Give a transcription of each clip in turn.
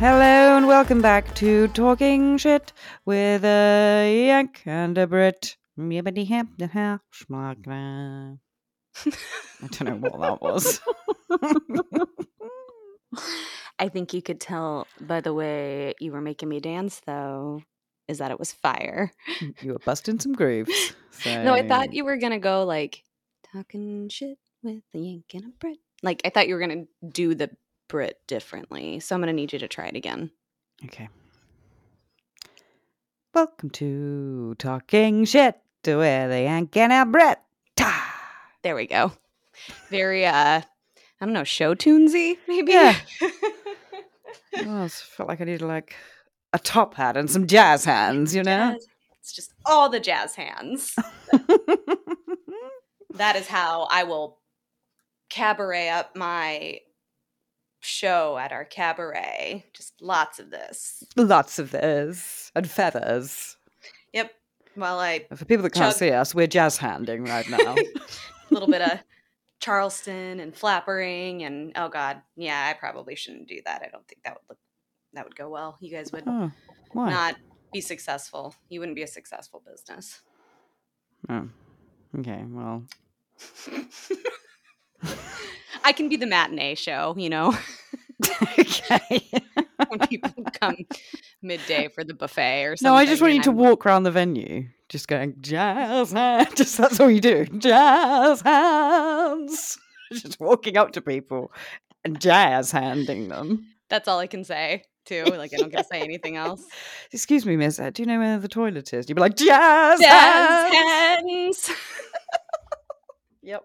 Hello and welcome back to Talking Shit with a Yank and a Brit. Yibbity hap da. I don't know what that was. I think you could tell by the way you were making me dance, though, is that it was fire. Mm, you were busting some grooves. No, I thought you were gonna go like talking shit with a Yank and a Brit. Like I thought you were gonna do the Brit differently, so I'm gonna need you to try it again. Okay. Welcome to Talking Shit with a Yank and a Brit. There we go. Very uh, I don't know, show tunesy maybe. Yeah. Oh, I felt like I needed like a top hat and some jazz hands, you know? Jazz- It's just all the jazz hands. that is how I will cabaret up my show at our cabaret. Just lots of this. Lots of this and feathers. Yep. While I For people that can't Chug. see us, we're jazz handing right now. a little bit of Charleston and flappering and oh god, yeah, I probably shouldn't do that. I don't think that would look that would go well. You guys would oh, not be successful. You wouldn't be a successful business. Oh. Okay, well, I can be the matinee show, you know, okay. when people come midday for the buffet or something. no, I just want you to I'm- walk around the venue, just going jazz hands. Just that's all you do, jazz hands. Just walking up to people and jazz handing them. That's all I can say too. Like I don't get to say anything else. Excuse me, miss. uh, Do you know where the toilet is? You'd be like jazz, Jazz hands. hands. Yep.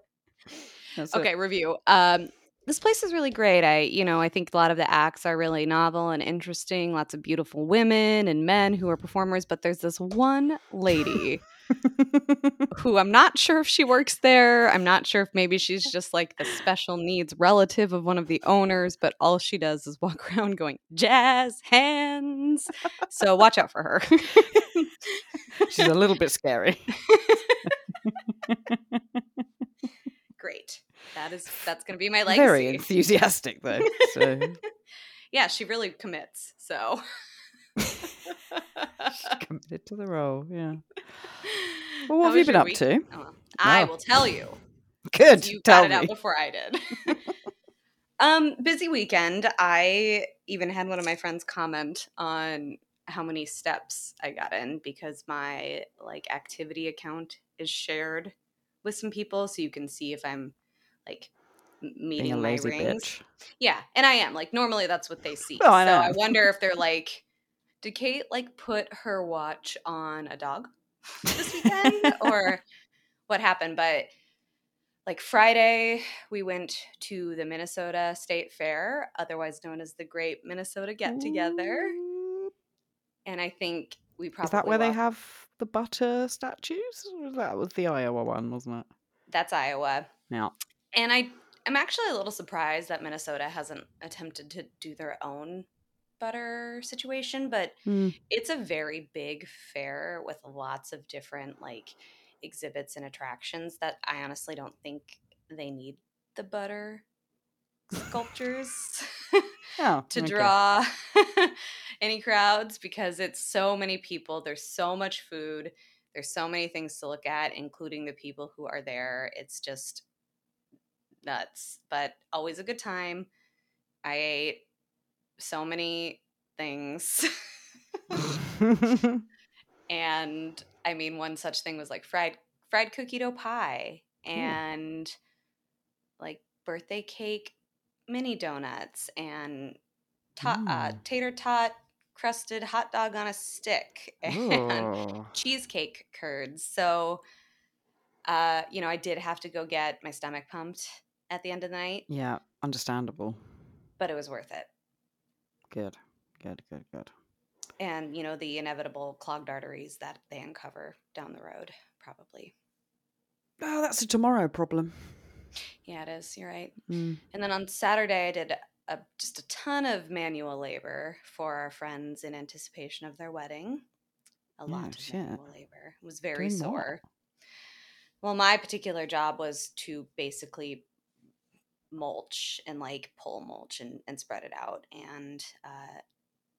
That's it. Okay, review. Um, this place is really great. I, you know, I think a lot of the acts are really novel and interesting. Lots of beautiful women and men who are performers, but there's this one lady who I'm not sure if she works there. I'm not sure if maybe she's just like the special needs relative of one of the owners, but all she does is walk around going jazz hands. So watch out for her. She's a little bit scary. Great. That is that's going to be my legacy. Very enthusiastic, though. So yeah, she really commits. So she's committed to the role. Yeah. Well, what How have you been up week? to? Oh, I will tell you. Good. You Tell got it out before I did. um, busy weekend. I even had one of my friends comment on how many steps I got in because my like activity account is shared with some people, so you can see if I'm like meeting my rings. bitch. Yeah, and I am. Like normally that's what they see. Oh, I so know. I wonder if they're like, did Kate like put her watch on a dog this weekend or what happened? But like Friday, we went to the Minnesota State Fair, otherwise known as the Great Minnesota Get Together. And I think we probably Is that where they have the butter statues? That was the Iowa one, wasn't it? That's Iowa. Yeah. And I am actually a little surprised that Minnesota hasn't attempted to do their own butter situation, but Hmm. it's a very big fair with lots of different like exhibits and attractions that I honestly don't think they need the butter sculptures Oh, to okay. draw any crowds because it's so many people, there's so much food, there's so many things to look at including the people who are there. It's just nuts, but always a good time. I ate so many things. and I mean, one such thing was like fried fried cookie dough pie and like birthday cake mini donuts and ta- uh, Mm. tater tot crusted hot dog on a stick and Ooh. cheesecake curds. So, uh, you know, I did have to go get my stomach pumped at the end of the night, Yeah, understandable. but it was worth it. Good, good, good, good. And, you know, the inevitable clogged arteries that they uncover down the road, probably. Oh, that's a tomorrow problem. Yeah, it is. You're right. Mm. And then on Saturday, I did a, just a ton of manual labor for our friends in anticipation of their wedding. A Yeah, lot of shit. manual labor. It was very Doing what? sore. Well, my particular job was to basically mulch and like pull mulch and, and spread it out. And uh,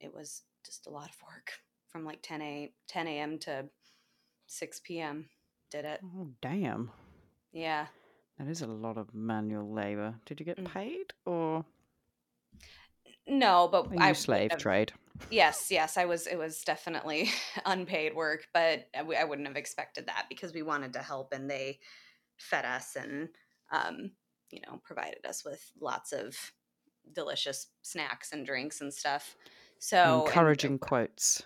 it was just a lot of work from like 10 a 10 a.m. to 6 p.m. Did it? Oh, damn. Yeah. That is a lot of manual labor. Did you get Mm. paid or No, but I slave have- trade? Yes, yes, I was. It was definitely unpaid work, but I wouldn't have expected that because we wanted to help, and they fed us and, um, you know, provided us with lots of delicious snacks and drinks and stuff. So and- Encouraging quotes.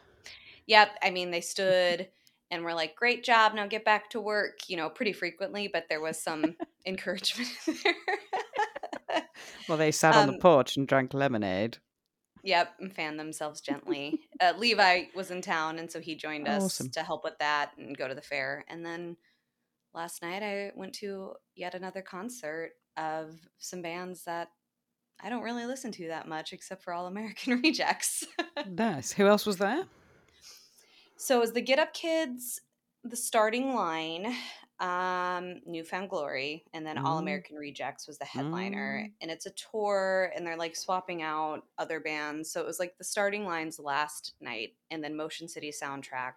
Yep. I mean, they stood and were like, "Great job! Now get back to work." You know, pretty frequently, but there was some encouragement there. Well, they sat on the Um, porch and drank lemonade. Yep, and fanned themselves gently. uh, Levi was in town, and so he joined us Awesome. to help with that and go to the fair. And then last night, I went to yet another concert of some bands that I don't really listen to that much, except for All American Rejects. Nice. Who else was there? So it was the Get Up Kids, the starting line, um, New Found Glory, and then All Mm. American Rejects was the headliner. Mm. And it's a tour, and they're like swapping out other bands. So it was like the starting line's last night, and then Motion City Soundtrack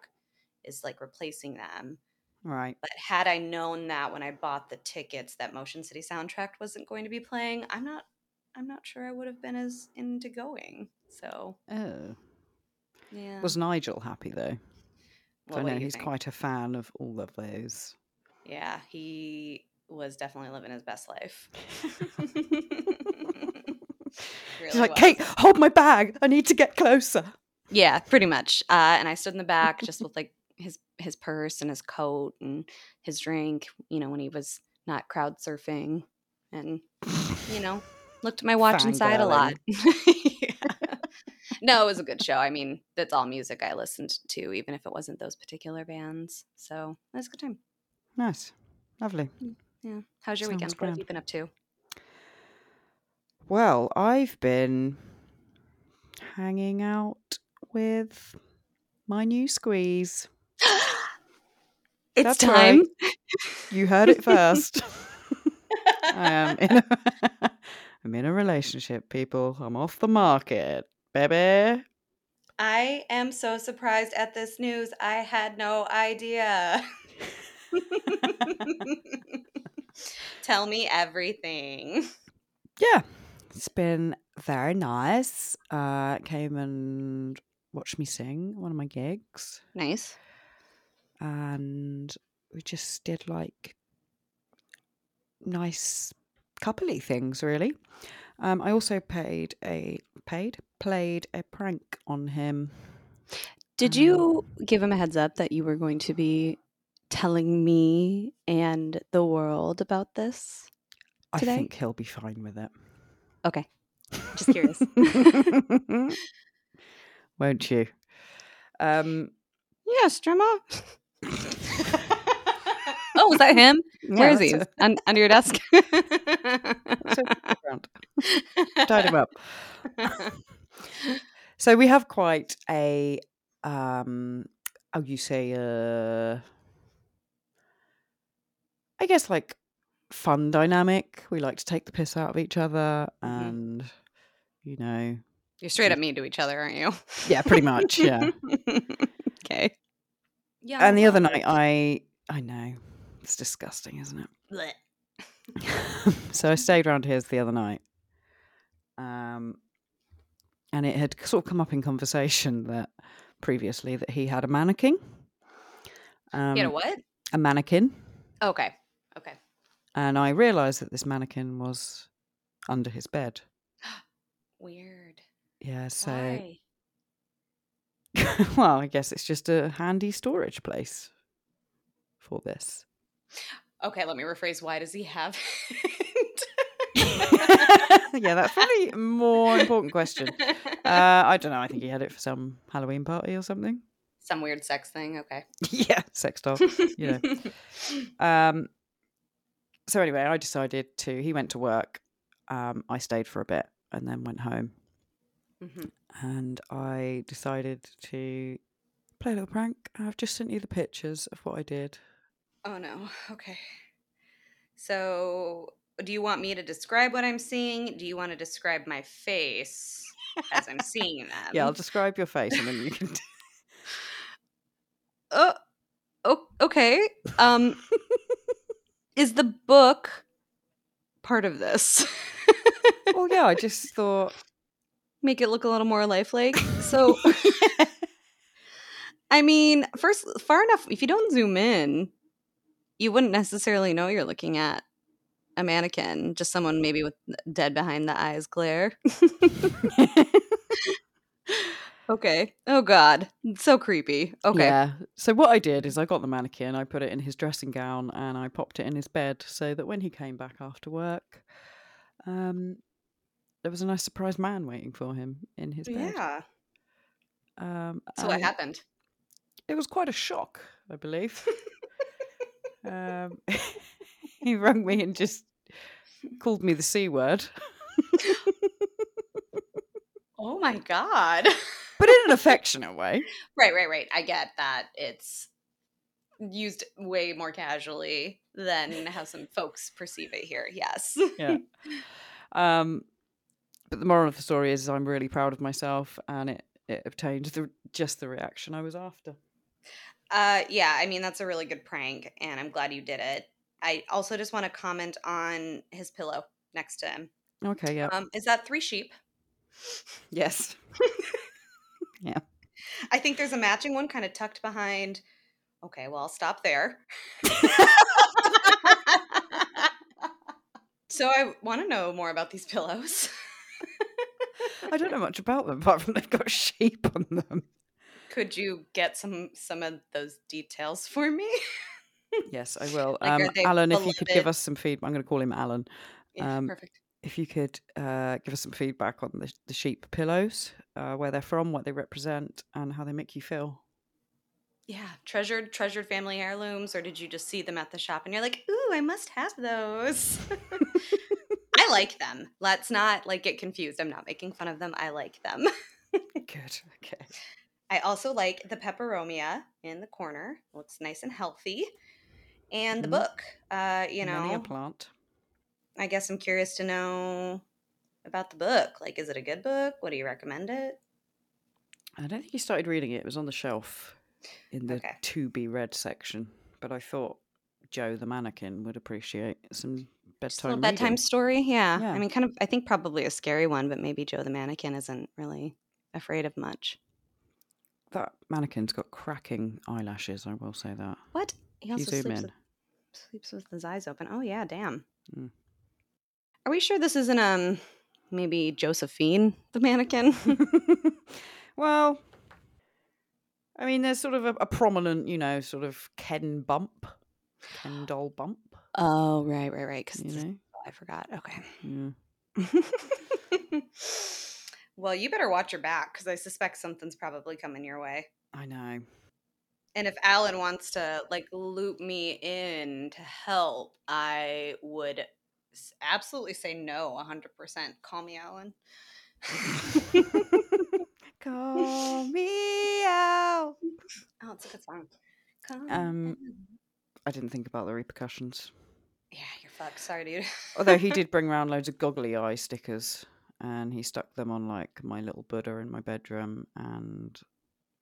is like replacing them. Right. But had I known that when I bought the tickets that Motion City Soundtrack wasn't going to be playing, I'm not I'm not sure I would have been as into going. So Oh. yeah. Was Nigel happy though? 'Cause Well, I what know he's think? quite a fan of all of those. Yeah, he was definitely living his best life. He's Really like, was. Kate, hold my bag. I need to get closer. Yeah, pretty much. Uh, and I stood in the back just with like his his purse and his coat and his drink. You know, when he was not crowd surfing, and you know, looked at my watch inside a lot. Yeah. No, it was a good show. I mean, that's all music I listened to, even if it wasn't those particular bands. So it was a good time. Nice. Lovely. Mm, yeah. How's your Sounds weekend? What have you been up to? Well, I've been hanging out with my new squeeze. It's That's time. right. You heard it first. I am in a, I'm in a relationship, people. I'm off the market, baby. I am so surprised at this news. I had no idea. Tell me everything. Yeah, it's been very nice. Uh, came and watched me sing one of my gigs, Nice. and we just did like nice coupley things, really. Um, I also paid a paid played a prank on him. Did you give him a heads up that you were going to be telling me and the world about this? I think he'll be fine with it. Okay. Just curious. Won't you? Um, yes, Gemma. oh, was that him? Where is he? that's Un- under your desk? Tied him up. So we have quite a um how you say uh I guess like fun dynamic. We like to take the piss out of each other Mhm. and you know You're straight up mean to each other, aren't you? yeah, pretty much, yeah. okay. Yeah. and the other night I I know. It's disgusting, isn't it? so I stayed around his the other night. Um, and it had sort of come up in conversation that previously that he had a mannequin. Um, you know what? a mannequin, Okay. Okay. and I realised that this mannequin was under his bed. Weird. Yeah, so well, I guess it's just a handy storage place for this. Okay, let me rephrase. Why does he have yeah, that's probably more important question. Uh, I don't know. I think he had it for some Halloween party or something. Some weird sex thing. Okay. yeah, sex doll. you know. Um, so anyway, I decided to. He went to work. Um, I stayed for a bit and then went home, Mhm. and I decided to play a little prank. I've just sent you the pictures of what I did. Oh no. Okay. So, do you want me to describe what I'm seeing? Do you want to describe my face? as I'm seeing them. Yeah, I'll describe your face and then you can. Oh, oh, okay. Um, is the book part of this? well, yeah, I just thought. Make it look a little more lifelike. So, I mean, first, far enough, if you don't zoom in, you wouldn't necessarily know you're looking at a mannequin, just someone maybe with dead behind the eyes glare. okay. Oh God, so creepy. Okay. Yeah. So what I did is I got the mannequin, I put it in his dressing gown, and I popped it in his bed so that when he came back after work, um, there was a nice surprise man waiting for him in his bed. Yeah. Um, So what happened? It was quite a shock, I believe. um, he rang me and just called me the c word, Oh my God. but in an affectionate way. right, right, right. I get that it's used way more casually than how some folks perceive it here. Yes. Yeah. Um, but the moral of the story is I'm really proud of myself, and it it obtained the just the reaction I was after. Uh, yeah, I mean that's a really good prank, and I'm glad you did it. I also just want to comment on his pillow next to him. Okay. Yeah. Um, is that three sheep? yes. Yeah. I think there's a matching one kind of tucked behind. Okay, well I'll stop there. so I want to know more about these pillows. I don't know much about them apart from they've got sheep on them. Could you get some some of those details for me? Yes, I will. Um, Alan, if you could give us some feedback, I'm going to call him Alan. Yeah, Um, perfect. If you could uh, give us some feedback on the, the sheep pillows, uh, where they're from, what they represent, and how they make you feel. Yeah, treasured treasured family heirlooms, or did you just see them at the shop and you're like, "Ooh, I must have those." I like them. Let's not like get confused. I'm not making fun of them. I like them. Good. Okay. I also like the peperomia in the corner. Looks nice and healthy. And the Mhm. book. Uh, you Many a know, plant. I guess I'm curious to know about the book. Like, is it a good book? What do you recommend it? I don't think you started reading it. It was on the shelf in the Okay. to be read section. But I thought Joe the mannequin would appreciate some bedtime. little bedtime reading. story. Yeah. Yeah. I mean, kind of, I think probably a scary one, but maybe Joe the mannequin isn't really afraid of much. That mannequin's got cracking eyelashes. I will say that. What? He also zoom sleeps in. with, sleeps with his eyes open. Oh, yeah. Damn. Mm. Are we sure this isn't, um, maybe Josephine the mannequin? well, I mean, there's sort of a, a prominent, you know, sort of Ken bump, Ken doll bump. oh, right, right, right. Because You know, I forgot. Okay. yeah. well, you better watch your back because I suspect something's probably coming your way. I know. And if Alan wants to like loop me in to help, I would absolutely say no 100%. Call me Alan. Call me out. Oh, it's a good song. Call Um, I didn't think about the repercussions. Yeah, you're fucked. Sorry, dude. Although he did bring around loads of goggly eye stickers and he stuck them on like my little Buddha in my bedroom and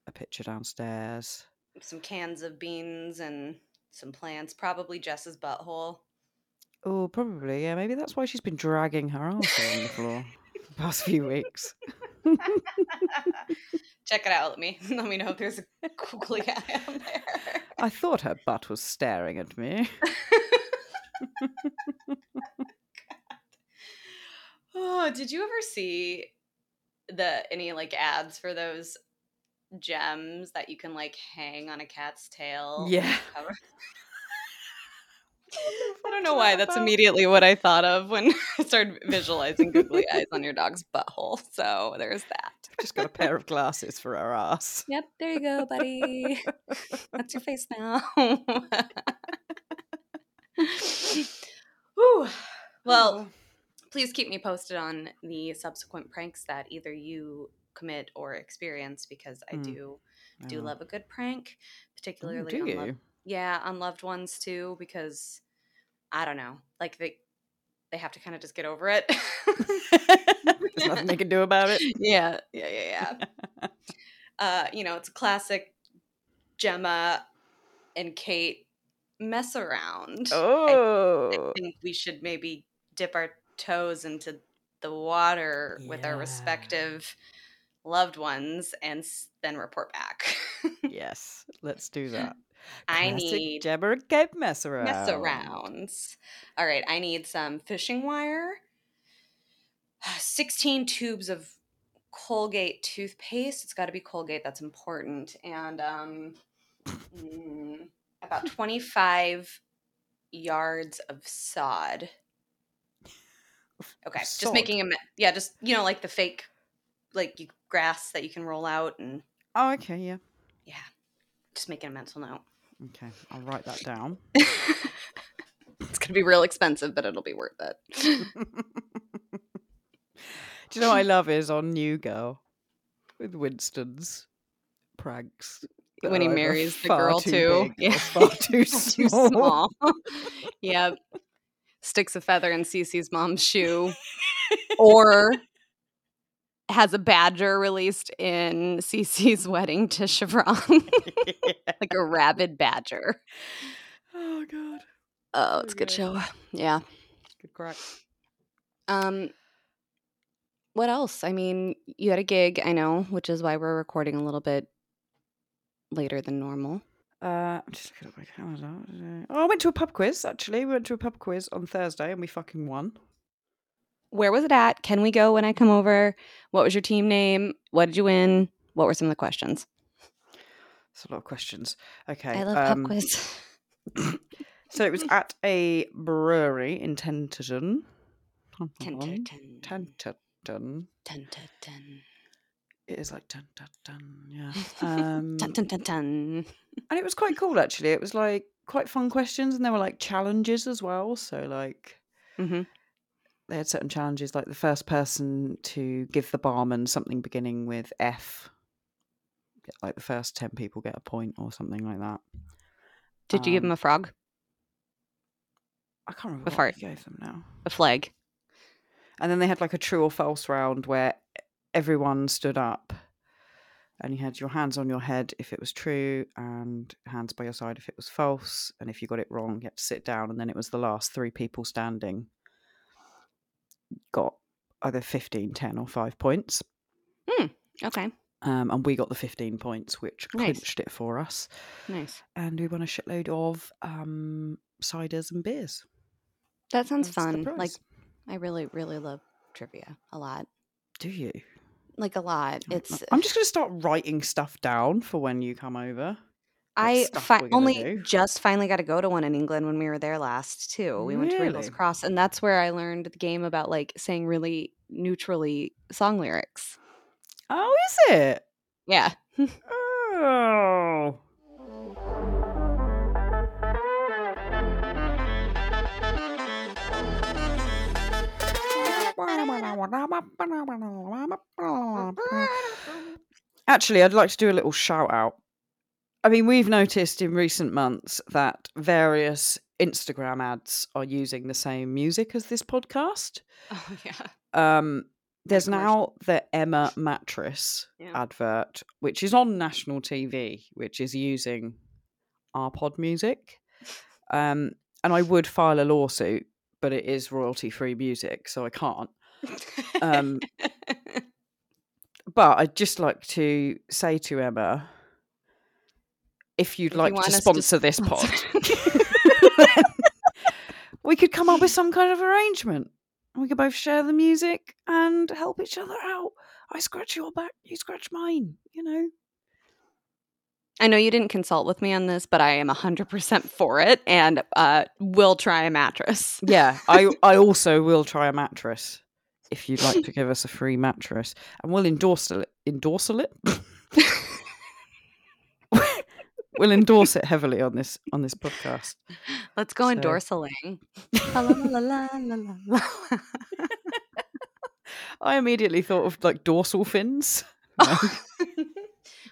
a picture downstairs. Some cans of beans and some plants. Probably Jess's butthole. Oh, probably. Yeah, maybe that's why she's been dragging her ass on the floor the past few weeks. Check it out. Let me let me know if there's a googly eye on there. I thought her butt was staring at me. Oh, did you ever see the any like ads for those gems that you can like hang on a cat's tail? Yeah. I don't know why that's immediately what I thought of when I started visualizing googly eyes on your dog's butthole. So there's that. Just got a pair of glasses for our ass. Yep, there you go, buddy. That's your face now. Whew. Well, please keep me posted on the subsequent pranks that either you commit or experience because I Mm. do do Oh. love a good prank, Oh, particularly do on you? yeah on loved ones too because I don't know like the they have to kind of just get over it. There's nothing they can do about it. yeah, yeah, yeah, yeah. uh, you know, it's a classic Gemma and Kate mess around. Oh, I think we should maybe dip our toes into the water with our Yeah. respective loved ones and then report back. yes. Let's do that. I Classic need and Kate mess around. mess arounds. All right, I need some fishing wire, 16 tubes of Colgate toothpaste. It's got to be Colgate, that's important. And um, mm, about 25 yards of sod. Okay, just making a me- yeah, just you know, like the fake, like you, grass that you can roll out, and Oh, okay. Yeah. yeah, just making a mental note. Okay. I'll write that down. it's gonna be real expensive, but it'll be worth it. Do you know what I love is on New Girl with Winston's pranks. when he marries the girl too too. big far too Too small. yep. Sticks a feather in Cece's mom's shoe. or has a badger released in Cece's wedding to Chevron. like a rabid badger. Oh god, Oh, it's a good show. Yeah. good crack. Um what else? I mean, you had a gig, I know, which is why we're recording a little bit later than normal. Uh, I'm just looking at my calendar. Oh, I went to a pub quiz. Actually, we went to a pub quiz on Thursday, and we fucking won. Where was it at? Can we go when I come over? What was your team name? What did you win? What were some of the questions? It's a lot of questions. Okay. I love um, pub quiz. So it was at a brewery in Tenterden. Tenterton. Tenterden. Tenterton. It is like dun dun dun. Yeah. Um, Dun, dun, dun, dun. and it was quite cool actually. It was like quite fun questions, and there were like challenges as well. So like Mhm. They had certain challenges, like the first person to give the barman something beginning with F. Like the first ten people get a point or something like that. Did you give Um, him a frog? I can't remember A fart. gave them now. A flag? And then they had like a true or false round where everyone stood up and you had your hands on your head if it was true and hands by your side if it was false. And if you got it wrong, you had to sit down. And then it was the last three people standing got either 15, 10, or five points. Okay. Um, and we got the 15 points, which Nice. clinched it for us. Nice. And we won a shitload of um, ciders and beers. That sounds That's fun. Like. I really, really love trivia a lot. Do you? Like a lot. It's I'm just going to start writing stuff down for when you come over. I stuff fi- we're gonna only do. just finally got to go to one in England when we were there last too. We went to Rainbow's Really? Cross, and that's where I learned the game about like saying really neutrally song lyrics. Oh, is it? Yeah. Oh. Actually, I'd like to do a little shout out. I mean, we've noticed in recent months that various Instagram ads are using the same music as this podcast. Oh yeah. Um, there's now the Emma mattress Yeah. advert, which is on national TV, which is using our pod music. Um, and I would file a lawsuit, but it is royalty free music, so I can't. Um, But I'd just like to say to Emma, if you'd If like want to us to sponsor this pod, we could come up with some kind of arrangement. We could both share the music and help each other out. I scratch your back, you scratch mine, you know? I know you didn't consult with me on this, but I am 100% for it and uh, will try a mattress. Yeah, I I also will try a mattress if you'd like to give us a free mattress, and we'll endorse it. Endorse it. we'll endorse it heavily on this on this podcast. Let's go So- endorse a lang. La. I immediately thought of like dorsal fins.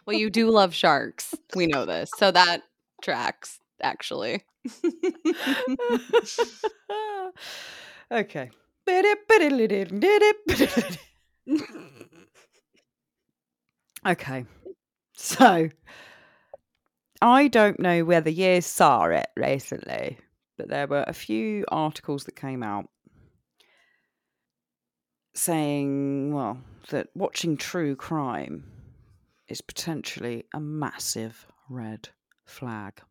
well, you do love sharks. We know this. So that tracks, actually. Okay. okay. So I don't know whether you saw it recently, but there were a few articles that came out saying, well, that watching true crime is potentially a massive red flag.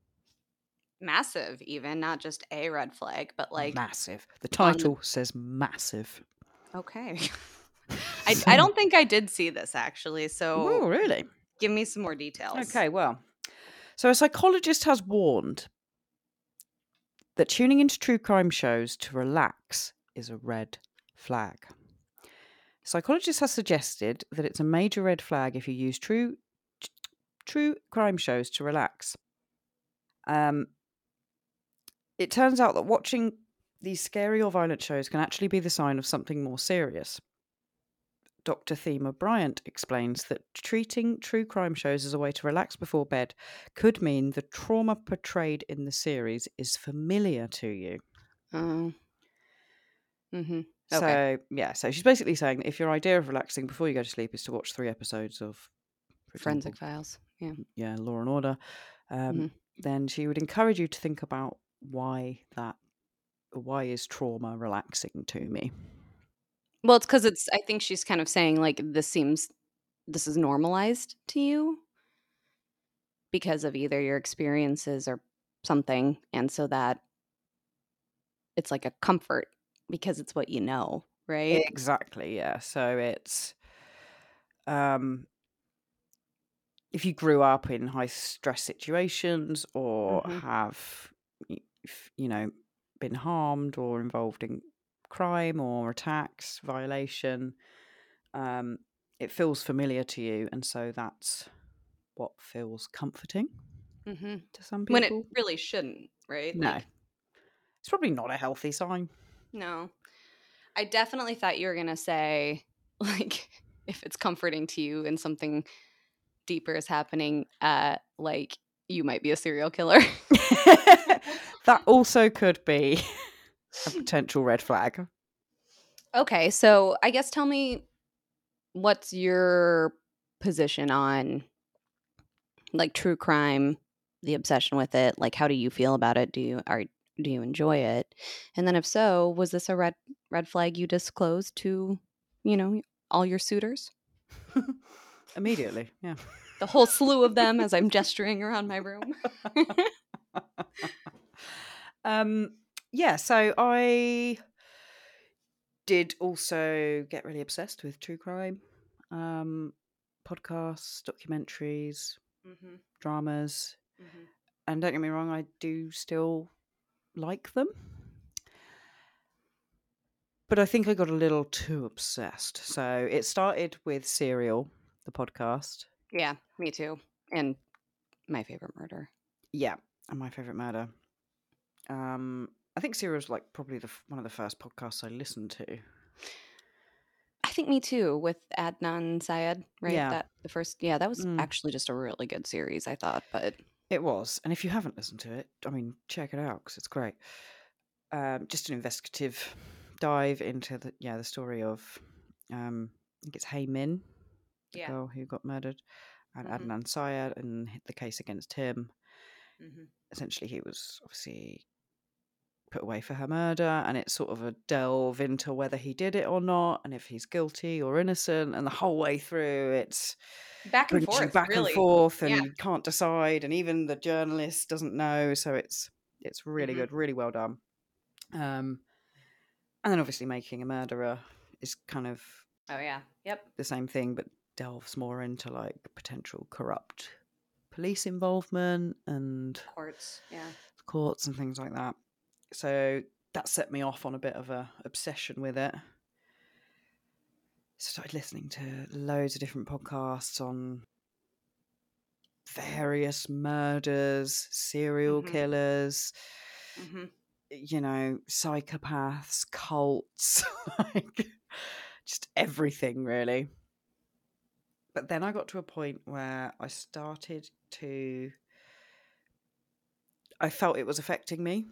Massive, even not just a red flag, but like massive. The title says massive. okay. I, I don't think I did see this actually, So, Oh, really? give me some more details. Okay, well. So a psychologist has warned that tuning into true crime shows to relax is a red flag. Psychologist has suggested that it's a major red flag if you use true true crime shows to relax. Um, it turns out that watching these scary or violent shows can actually be the sign of something more serious. Dr. Thema Bryant explains that treating true crime shows as a way to relax before bed could mean the trauma portrayed in the series is familiar to you. Oh. Mm-hmm. So, yeah, so she's basically saying that if your idea of relaxing before you go to sleep is to watch three episodes of Forensic example, files. Yeah. yeah, Law and Order, um, Mhm. then she would encourage you to think about why that, why is trauma relaxing to me? Well, it's because it's. I think she's kind of saying like this seems, this is normalized to you because of either your experiences or something, and so that it's like a comfort because it's what you know, right? Exactly, yeah. So it's um if you grew up in high stress situations or Mhm. have you know been harmed or involved in crime or attacks, violation, um it feels familiar to you and so that's what feels comforting Mm-hmm. to some people. When it really shouldn't, right? no. Like, it's probably not a healthy sign. no. I definitely thought you were gonna say like if it's comforting to you and something deeper is happening, uh, like you might be a serial killer. that also could be a potential red flag. Okay, so I guess tell me what's your position on like true crime, the obsession with it? Like how do you feel about it? Do you are do you enjoy it? And then if so, was this a red red flag you disclosed to, you know, all your suitors? Immediately, yeah. The whole slew of them as I'm gesturing around my room. um, yeah, so I did also get really obsessed with true crime um, podcasts, documentaries, mm-hmm, dramas, mm-hmm. and don't get me wrong, I do still like them. But I think I got a little too obsessed. So it started with Serial, the podcast. Yeah, me too. And my favorite murder. Yeah, and my favorite murder. Um, I think Serial was like probably the one of the first podcasts I listened to. I think me too with Adnan Syed, right? Yeah. That the first yeah, that was Mm. actually just a really good series, I thought, but It was, and if you haven't listened to it, I mean, check it out because it's great. Um, just an investigative dive into the yeah the story of um, I think it's Hae Min, the Yeah. girl who got murdered, and Mhm. Adnan Syed, and the case against him. mm-hmm. Essentially, he was obviously put away for her murder, and it's sort of a delve into whether he did it or not, and if he's guilty or innocent. And the whole way through, it's back and forth, back really. and forth, and Yeah. you can't decide, and even the journalist doesn't know. So it's it's really Mhm. good, really well done. Um, and then obviously making a murderer is kind of Oh yeah. Yep. the same thing, but delves more into like potential corrupt police involvement and Courts. Yeah. courts and things like that. So that set me off on a bit of a obsession with it. Started listening to loads of different podcasts on various murders, serial Mhm. killers, Mm-hmm. you know, psychopaths, cults, like just everything really. But then I got to a point where I started to I felt it was affecting me.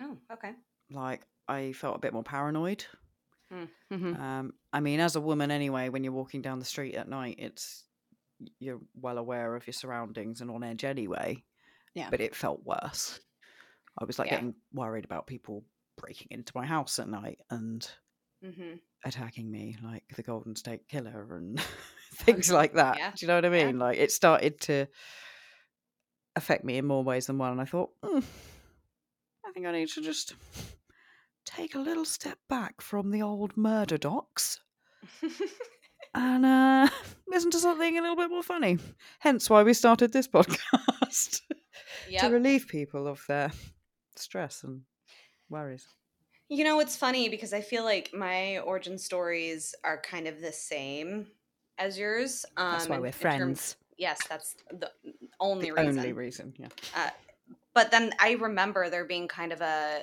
Oh, okay. like I felt a bit more paranoid. Mm-hmm. Um, I mean, as a woman anyway, when you're walking down the street at night, it's you're well aware of your surroundings and on edge anyway. Yeah. But it felt worse. I was like Yeah. getting worried about people breaking into my house at night and Mm-hmm. attacking me, like the Golden State Killer and things like that. Yeah. Do you know what I Yeah. mean? Like it started to affect me in more ways than one, and I thought, "Hmm, I think I need to just take a little step back from the old murder docs and uh, listen to something a little bit more funny. Hence why we started this podcast to relieve people of their stress and worries. You know, it's funny because I feel like my origin stories are kind of the same as yours. Um, That's why we're in terms- friends. yes, that's the only The reason. only reason, yeah. Uh, but then I remember there being kind of a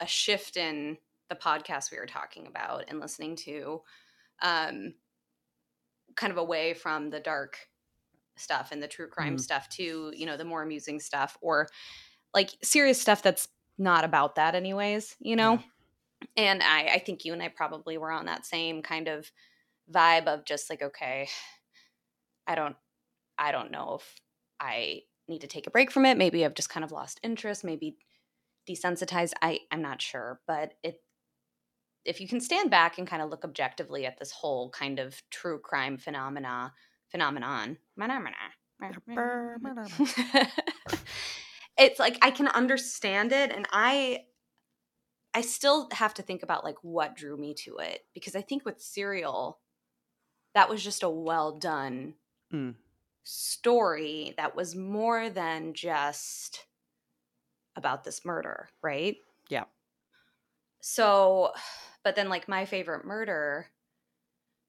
a shift in the podcast we were talking about and listening to, um, kind of away from the dark stuff and the true crime Mm. stuff to you know the more amusing stuff or like serious stuff that's not about that anyways you know and I, I think you and i probably were on that same kind of vibe of just like okay i don't i don't know if i need to take a break from it maybe i've just kind of lost interest maybe desensitized i i'm not sure but it if you can stand back and kind of look objectively at this whole kind of true crime phenomena phenomenon it's like i can understand it and i i still have to think about like what drew me to it because i think with serial that was just a well done Mm. Story that was more than just about this murder right Yeah. so but then like my favorite murder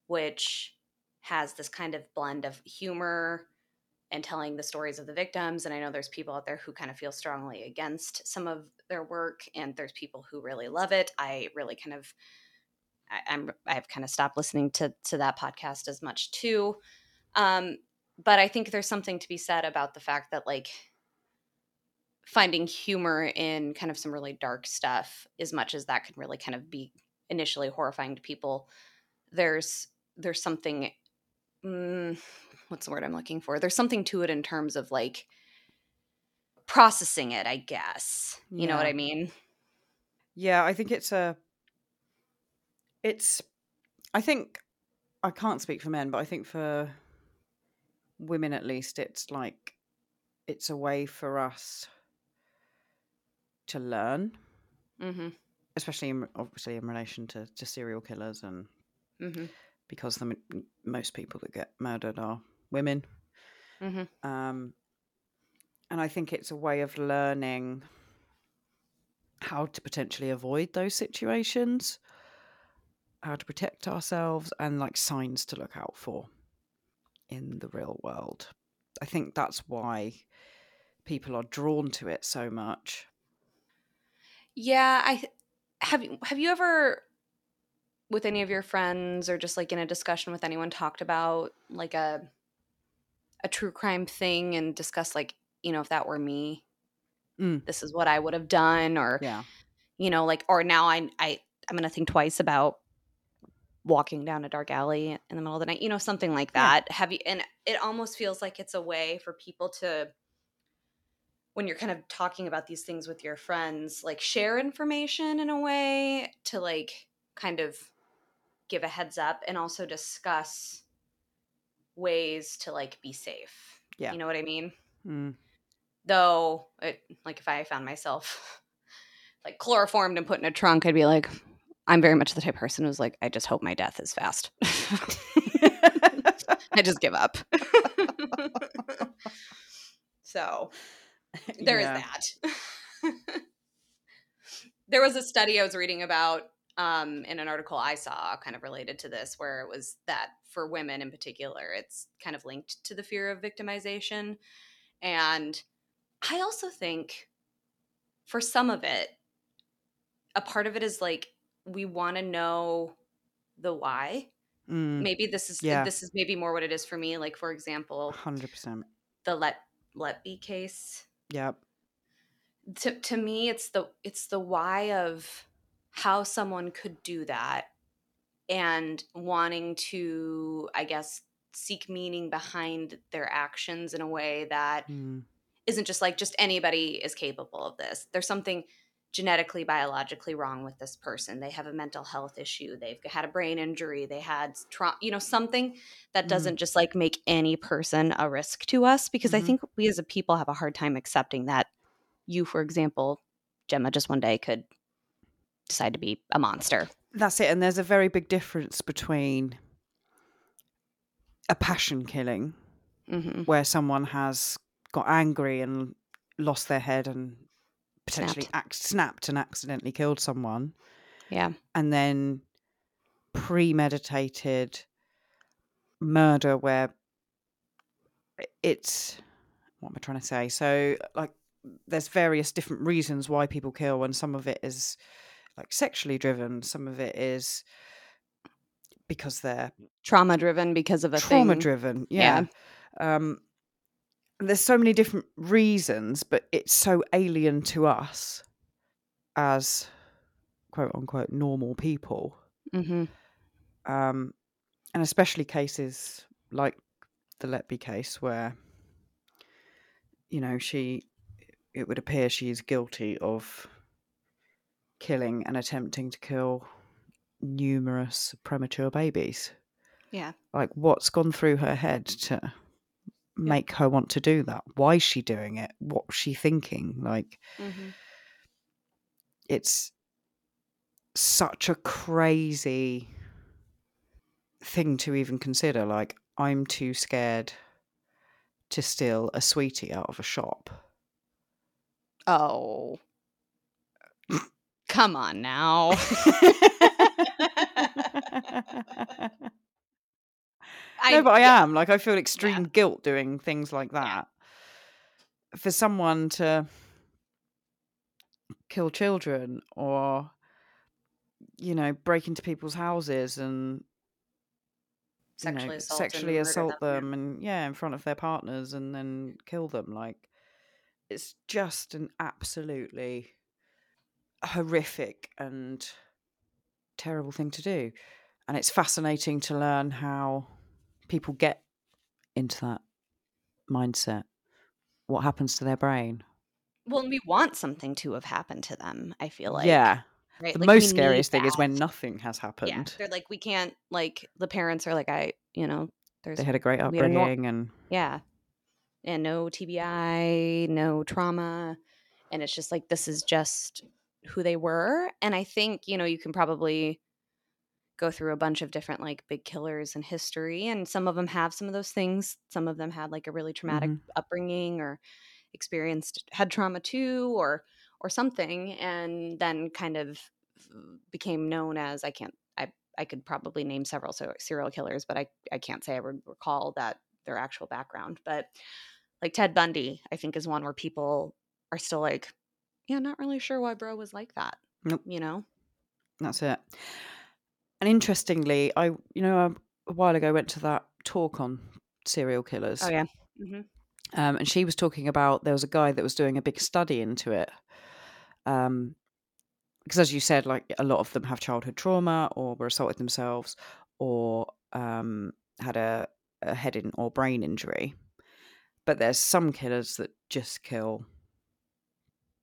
which has this kind of blend of humor and telling the stories of the victims. And I know there's people out there who kind of feel strongly against some of their work, and there's people who really love it. I really kind of, I, I'm, I've kind of stopped listening to to that podcast as much too. Um, but I think there's something to be said about the fact that like finding humor in kind of some really dark stuff, as much as that can really kind of be initially horrifying to people. There's there's something mm, what's the word I'm looking for? There's something to it in terms of like processing it, I guess. You know what I mean? Yeah, I think it's a. It's. I think I can't speak for men, but I think for women at least, it's like it's a way for us to learn, Mm-hmm. especially in, obviously in relation to, to serial killers, and Mm-hmm. because the most people that get murdered are women. Mm-hmm. Um, and I think it's a way of learning how to potentially avoid those situations, how to protect ourselves, and like signs to look out for in the real world. I think that's why people are drawn to it so much. Yeah, I have you have you ever with any of your friends or just like in a discussion with anyone talked about like a a true crime thing and discussed like, you know, if that were me, Mm. this is what I would have done or Yeah. you know, like or now I I I'm going to think twice about walking down a dark alley in the middle of the night, you know, something like Yeah. that. Have you and it almost feels like it's a way for people to when you're kind of talking about these things with your friends, like share information in a way to like kind of give a heads up and also discuss ways to like be safe. Yeah. You know what I mean? Mm. Though, it, like if I found myself like chloroformed and put in a trunk, I'd be like, I'm very much the type of person who's like, I just hope my death is fast. I just give up. so there is that. there was a study I was reading about um, in an article I saw, kind of related to this, where it was that for women in particular, it's kind of linked to the fear of victimization. And I also think for some of it, a part of it is like we want to know the why. Mm. Maybe this is Yeah. this is maybe more what it is for me. Like for example, 100%. the let Letby case Yep. to to me it's the it's the why of how someone could do that and wanting to, I guess, seek meaning behind their actions in a way that Mm. not just like just anybody is capable of this. There's something genetically biologically wrong with this person they have a mental health issue they've had a brain injury they had trauma you know something that Mhm. doesn't just like make any person a risk to us because Mhm. i think we as a people have a hard time accepting that you for example gemma just one day could decide to be a monster That's it. And there's a very big difference between a passion killing hmm where someone has got angry and lost their head and potentially Snapped. Ac- snapped and accidentally killed someone, yeah and then premeditated murder where it's what am I trying to say? So, like, there's various different reasons why people kill, and some of it is like sexually driven, some of it is because they're trauma driven because of a trauma thing. driven Yeah. yeah, um there's so many different reasons but it's so alien to us as quote unquote normal people. Hmm um and especially cases like the letby case where you know she it would appear she is guilty of killing and attempting to kill numerous premature babies. Yeah. Like what's gone through her head to make her want to do that? Why is she doing it? What's she thinking? Like hmm it's such a crazy thing to even consider like i'm too scared to steal a sweetie out of a shop. Oh. Come on now no, but I yeah. am. Like, I feel extreme guilt doing things like that. For someone to kill children or, you know, break into people's houses and you know, sexually assault, sexually and assault them, them, and yeah, in front of their partners and then kill them. Like, it's just an absolutely horrific and terrible thing to do. And it's fascinating to learn how people get into that mindset. What happens to their brain? Well, we want something to have happened to them. I feel like yeah. right? The Like, most scariest thing is when nothing has happened. yeah, they're like we can't like the parents are like I you know there's They had a great had a upbringing and yeah and no TBI, no trauma, and it's just like this is just who they were. And I think you know you can probably go through a bunch of different like big killers in history, and some of them have some of those things. Some of them had like a really traumatic Mhm. upbringing or experienced had trauma too, or or something, and then kind of became known as I can't I I could probably name several so- serial killers, but I I can't say I would recall that their actual background. But like Ted Bundy, I think is one where people are still like, yeah, not really sure why bro was like that. Nope. You know? that's it. And interestingly, I you know a, a while ago went to that talk on serial killers. Oh yeah. hmm um, and she was talking about there was a guy that was doing a big study into it um, because as you said like a lot of them have childhood trauma or were assaulted themselves or um, had a, a head in or brain injury but there's some killers that just kill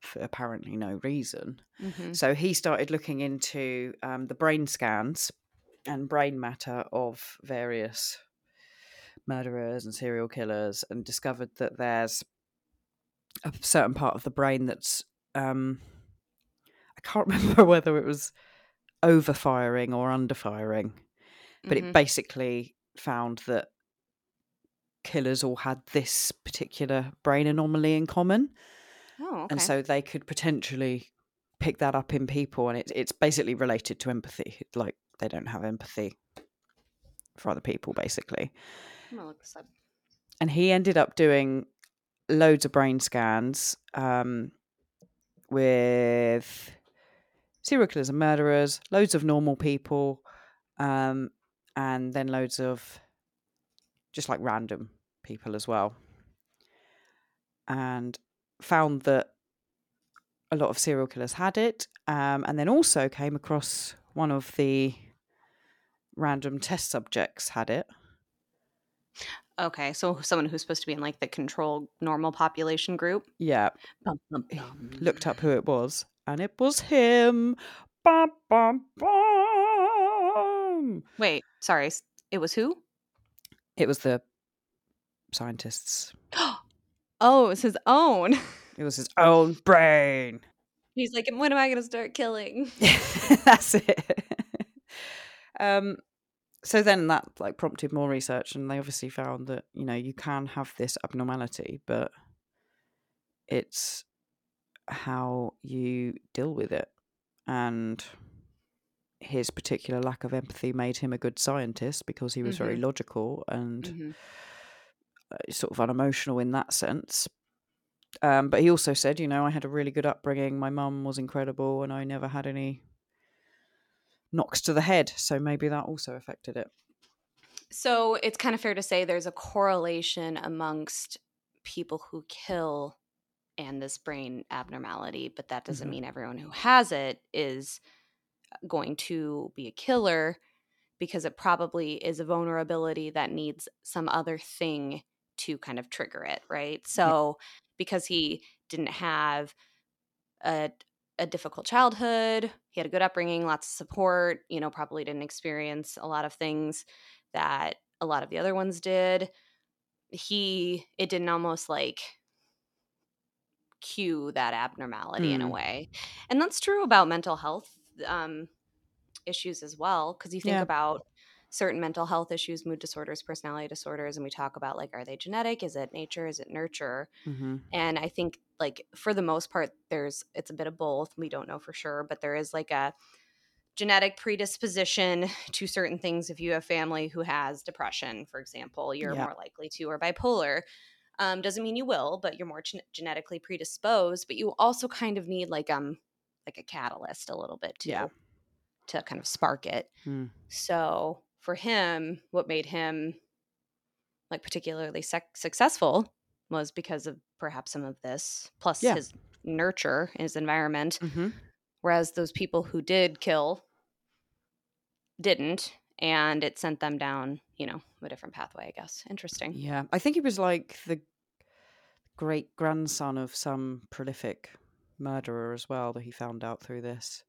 for apparently no reason. Hmm so he started looking into um, the brain scans and brain matter of various murderers and serial killers and discovered that there's a certain part of the brain that's um, I can't remember whether it was overfiring or underfiring, but Mhm. it basically found that killers all had this particular brain anomaly in common Oh, okay. and so they could potentially pick that up in people and it, it's basically related to empathy like they don't have empathy for other people basically I'm gonna look this up. and he ended up doing loads of brain scans um, with serial killers and murderers loads of normal people um, and then loads of just like random people as well and found that a lot of serial killers had it, um, and then also came across one of the random test subjects had it. Okay, so someone who's supposed to be in like the control normal population group. Yeah, Bum, bum, bum. looked up who it was, and it was him. Bum, bum, bum. Wait, sorry. It was who? It was the scientists. oh, it was his own. It was his own brain. He's like, when am I going to start killing? That's it. um, so then that like prompted more research, and they obviously found that you know you can have this abnormality, but it's how you deal with it, and his particular lack of empathy made him a good scientist because he was very logical and Mhm. Uh, sort of unemotional in that sense. Um, but he also said, you know, I had a really good upbringing. My mum was incredible, and I never had any knocks to the head. So maybe that also affected it. So it's kind of fair to say there's a correlation amongst people who kill and this brain abnormality, but that doesn't Mhm. mean everyone who has it is going to be a killer because it probably is a vulnerability that needs some other thing to kind of trigger it, right? So because he didn't have a a difficult childhood, he had a good upbringing, lots of support, you know, probably didn't experience a lot of things that a lot of the other ones did. He it didn't almost like cue that abnormality in a Mm. way. And that's true about mental health um issues as well because you think Yeah. about certain mental health issues, mood disorders, personality disorders and we talk about like are they genetic, is it nature, is it nurture? hmm and i think like for the most part there's it's a bit of both we don't know for sure but there is like a genetic predisposition to certain things if you have family who has depression for example you're Yeah. more likely to or bipolar um, doesn't mean you will but you're more gen- genetically predisposed but you also kind of need like um like a catalyst a little bit too Yeah. to kind of spark it Mm. so for him, what made him like particularly sec- successful was because of perhaps some of this, plus Yeah. his nurture, his environment. hmm Whereas those people who did kill didn't, and it sent them down, you know, a different pathway. I guess interesting. Yeah. I think he was like the great grandson of some prolific murderer as well that he found out through this.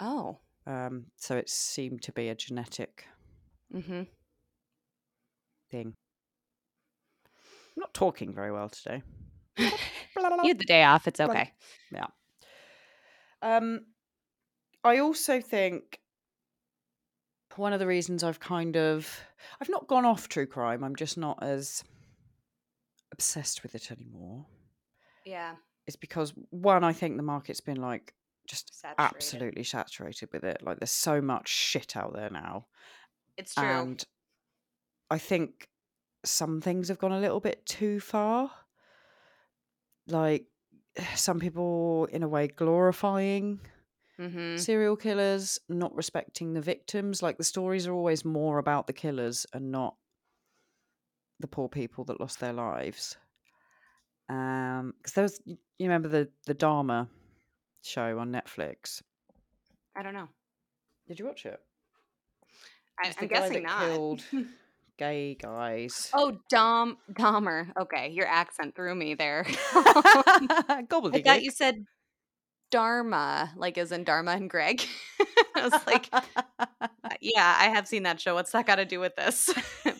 Oh, Um, so it seemed to be a genetic mm-hmm. thing. I'm not talking very well today. you had the day off. It's okay. Yeah. Um, I also think one of the reasons I've kind of I've not gone off true crime. I'm just not as obsessed with it anymore. Yeah, It's because one, I think the market's been like just saturated. absolutely saturated with it. Like there's so much shit out there now, It's true. and I think some things have gone a little bit too far. Like some people, in a way, glorifying mm-hmm. serial killers, not respecting the victims. Like the stories are always more about the killers and not the poor people that lost their lives. Um, because there was, you you remember the the Dharma show on Netflix? I don't know. Did you watch it? I, guy guessing that not. killed gay guys. Oh, Dom Dahmer. Okay, your accent threw me there. I thought you said Dharma, like as in Dharma and Greg. I was like, uh, yeah, I have seen that show. What's that got to do with this?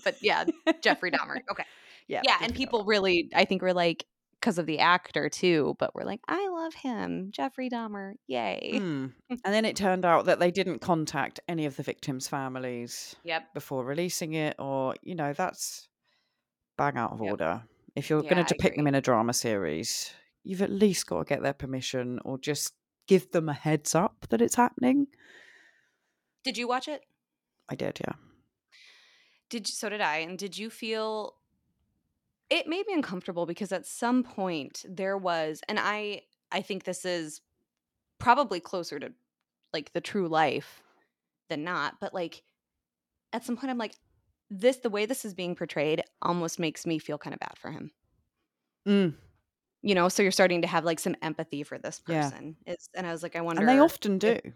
but yeah, Jeffrey Dahmer. Okay. yeah, Yeah, and people really, I think, were like, because of the actor too, but we're like, I love him, Jeffrey Dahmer. Yay. Mm. And then it turned out that they didn't contact any of the victims' families Yep. before releasing it, or, you know, that's bang out of Yep. order. If you're Yeah, going to depict them in a drama series, you've at least got to get their permission or just give them a heads up that it's happening. Did you watch it? I did, yeah. Did you, so did I. And did you feel it made me uncomfortable because at some point there was and I I think this is probably closer to like the true life than not, but like at some point I'm like this the way this is being portrayed almost makes me feel kind of bad for him. Mm. you know, so you're starting to have like some empathy for this Yeah. person. It's, and I was like, I wonder. and they often do. if-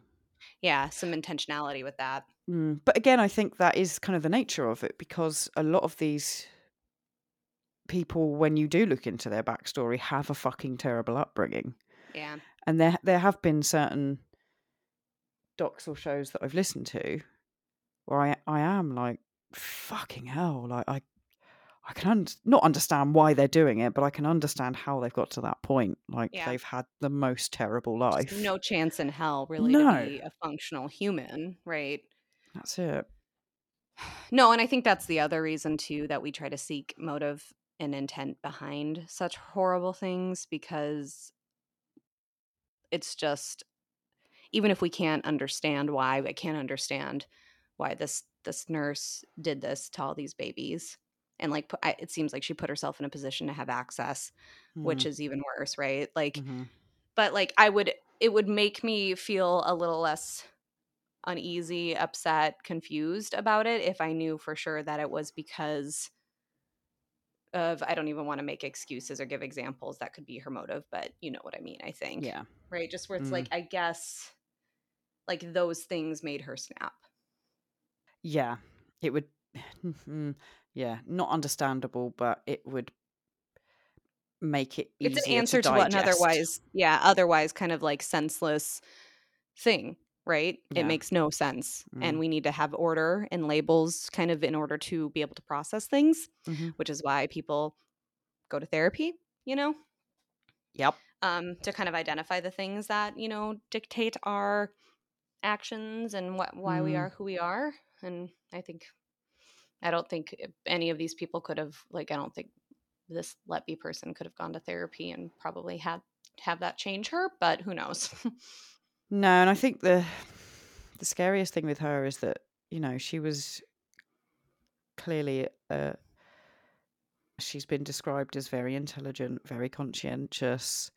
yeah, some intentionality with that. Mm, But again, I think that is kind of the nature of it because a lot of these people, when you do look into their backstory, have a fucking terrible upbringing. Yeah. And there there have been certain docs or shows that I've listened to where I I am like, fucking hell, like I I can un- not understand why they're doing it, but I can understand how they've got to that point. Like Yeah. they've had the most terrible Just life. no chance in hell, really, No. to be a functional human, right? That's it. No, and I think that's the other reason too that we try to seek motive and intent behind such horrible things because it's just even if we can't understand why, I can't understand why this this nurse did this to all these babies. And like I- it seems like she put herself in a position to have access, which is even worse, right? Like Mhm. but like I would it would make me feel a little less uneasy, upset, confused about it if I knew for sure that it was because of I don't even want to make excuses or give examples that could be her motive, but you know what I mean, I think. yeah. Right? Just where it's Mm. like I guess like those things made her snap. Yeah, it would. mm, yeah, not understandable, but it would make it easier It's an answer to, what an otherwise yeah, otherwise kind of like senseless thing, right? Yeah. It makes no sense. And Mm. we need to have order and labels kind of in order to be able to process things, Mhm. which is why people go to therapy, you know? Yep. um, to kind of identify the things that you know dictate our actions and what why we Mm. are who we are. And I think I don't think any of these people could have like I don't think this Letby person could have gone to therapy and probably had have that change her, but who knows? No, and I think the the scariest thing with her is that you know she was clearly uh, she's been described as very intelligent, very conscientious,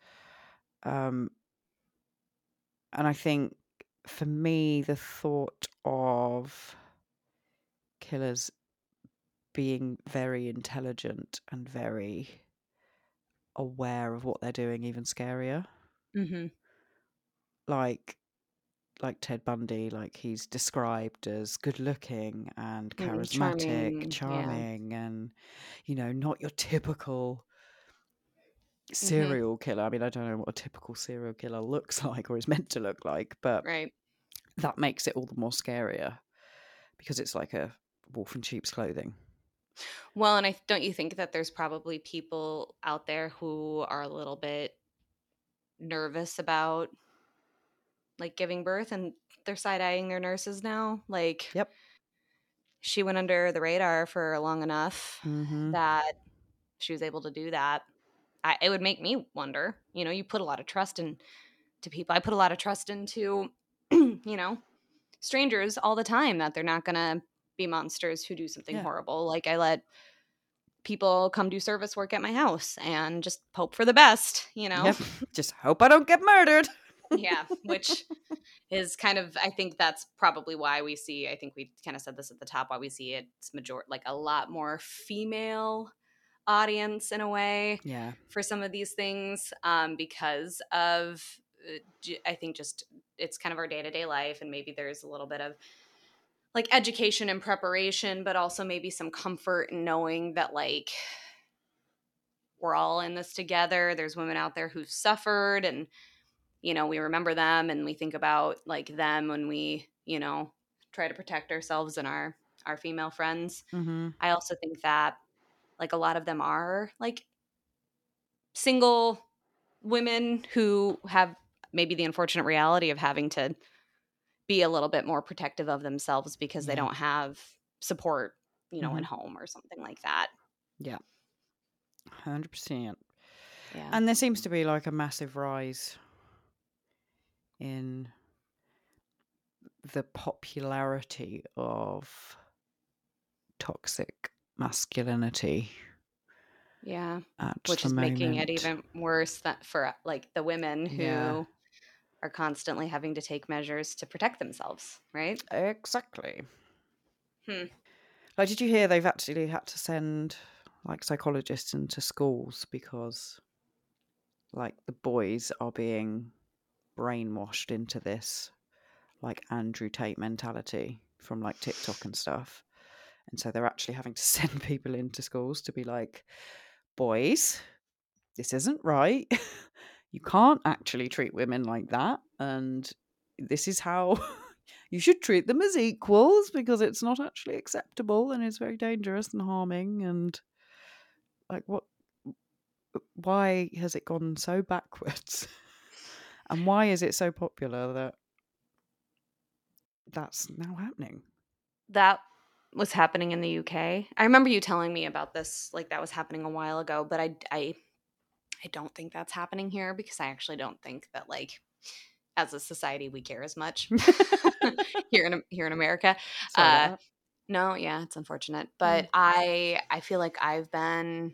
um, and I think for me the thought of killers being very intelligent and very aware of what they're doing even scarier mm-hmm. Like like Ted Bundy, like he's described as good looking and Mm, charismatic, charming, charming, yeah. and you know, not your typical Mm-hmm. serial killer. I mean, I don't know what a typical serial killer looks like or is meant to look like, but Right. that makes it all the more scarier because it's like a wolf in sheep's clothing. Well, and I don't you think that there's probably people out there who are a little bit nervous about like giving birth and they're side eyeing their nurses now. Like Yep. she went under the radar for long enough Mm-hmm. that she was able to do that. I, it would make me wonder. You know, you put a lot of trust in to people. I put a lot of trust into, you know, strangers all the time that they're not gonna be monsters who do something Yeah. horrible. Like I let people come do service work at my house and just hope for the best. You know, Yep. Just hope I don't get murdered. Yeah, which is kind of I think that's probably why we see I think we kind of said this at the top why we see it's major like a lot more female audience in a way Yeah. for some of these things um, because of I think just it's kind of our day to day life and maybe there's a little bit of like education and preparation but also maybe some comfort in knowing that like we're all in this together there's women out there who've suffered and you know we remember them and we think about like them when we you know try to protect ourselves and our our female friends Mm-hmm. I also think that like a lot of them are like single women who have maybe the unfortunate reality of having to be a little bit more protective of themselves because they don't have support, you know, in home or something like that. Yeah. Hundred percent. Yeah. And there seems to be like a massive rise in the popularity of toxic masculinity yeah. Which is making it even worse that for like the women who Yeah. are constantly having to take measures to protect themselves, right? exactly. Hmm. Like, did you hear they've actually had to send like psychologists into schools because like the boys are being brainwashed into this like Andrew Tate mentality from like TikTok and stuff. And so they're actually having to send people into schools to be like, boys, this isn't right. you can't actually treat women like that. And this is how you should treat them as equals because it's not actually acceptable and it's very dangerous and harming. And like, what? Why has it gone so backwards? And why is it so popular that that's now happening? That was happening in the UK. I remember you telling me about this, like that was happening a while ago, but I, I, I don't think that's happening here because I actually don't think that like as a society we care as much here in here in America. Uh, no, yeah, it's unfortunate, but mm. I I feel like I've been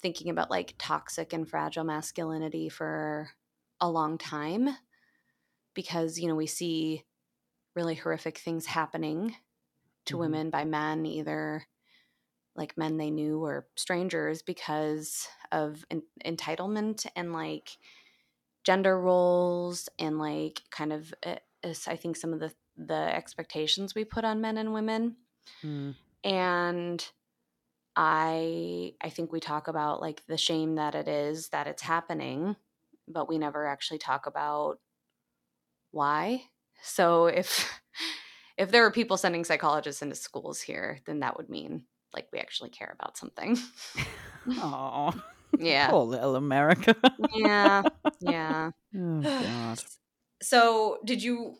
thinking about like toxic and fragile masculinity for a long time because you know we see really horrific things happening to mm-hmm. women by men, either like men they knew or strangers, because of en- entitlement and like gender roles and like kind of uh, I think some of the the expectations we put on men and women. Mm. And I I think we talk about like the shame that it is that it's happening, but we never actually talk about why. So if if there were people sending psychologists into schools here, then that would mean like we actually care about something. Oh, yeah. Poor little America. yeah, yeah. Oh God. So, did you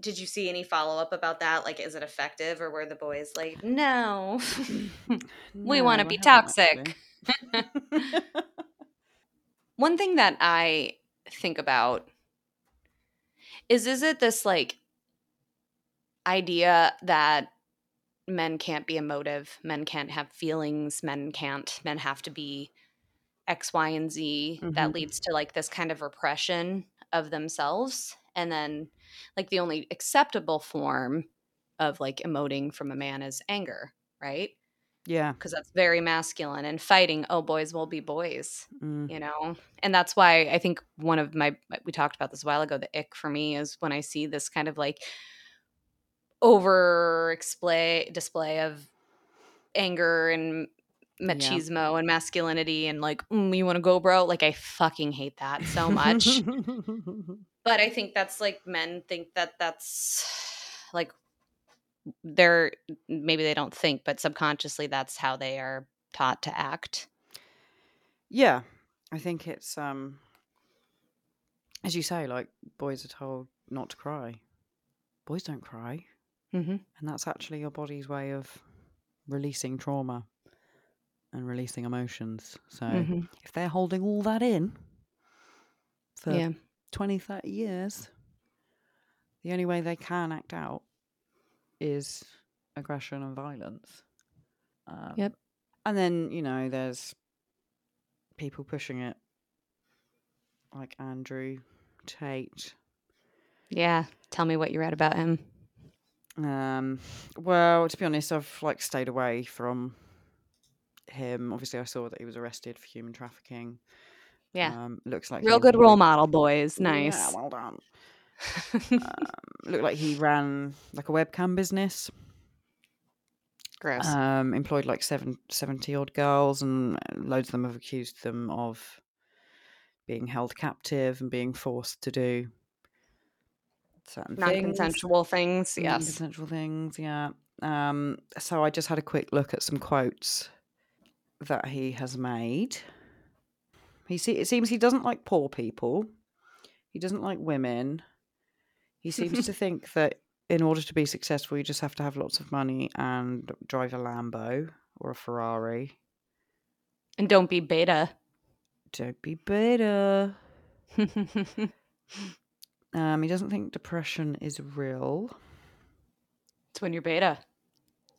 did you see any follow up about that? Like, is it effective, or were the boys like, no, we No, want to be toxic? One thing that I think about is is it this like idea that men can't be emotive, men can't have feelings, men can't, men have to be X, Y, and Z that Mhm. leads to like this kind of repression of themselves. And then, like, the only acceptable form of like emoting from a man is anger, right? Yeah. Because that's very masculine and fighting, oh, boys will be boys, Mm. you know? And that's why I think one of my, we talked about this a while ago, the ick for me is when I see this kind of like over display display of anger and machismo and masculinity and like mm, you want to go bro like i fucking hate that so much but i think that's like men think that that's like they're maybe they don't think but subconsciously that's how they are taught to act yeah. I think it's um as you say, like boys are told not to cry. Boys don't cry. mm-hmm. And that's actually your body's way of releasing trauma and releasing emotions. So Mm-hmm. if they're holding all that in for yeah 20, 30 years, the only way they can act out is aggression and violence. Um, Yep. And then, you know, there's people pushing it like Andrew Tate. yeah tell me what you read about him Um, well, to be honest, I've like stayed away from him. Obviously, I saw that he was arrested for human trafficking. yeah Um, looks like real good role model boys nice Yeah, well done. Um, looked like he ran like a webcam business. gross Um, employed like seven, 70 odd girls, and loads of them have accused them of being held captive and being forced to do certain non-consensual things yes Non-consensual things, yeah. Um, so I just had a quick look at some quotes that he has made. He see, it seems he doesn't like poor people. He doesn't like women. He seems to think that in order to be successful, you just have to have lots of money and drive a Lambo or a Ferrari. and don't be beta Don't be bitter. Um, he doesn't think depression is real. It's when you're beta.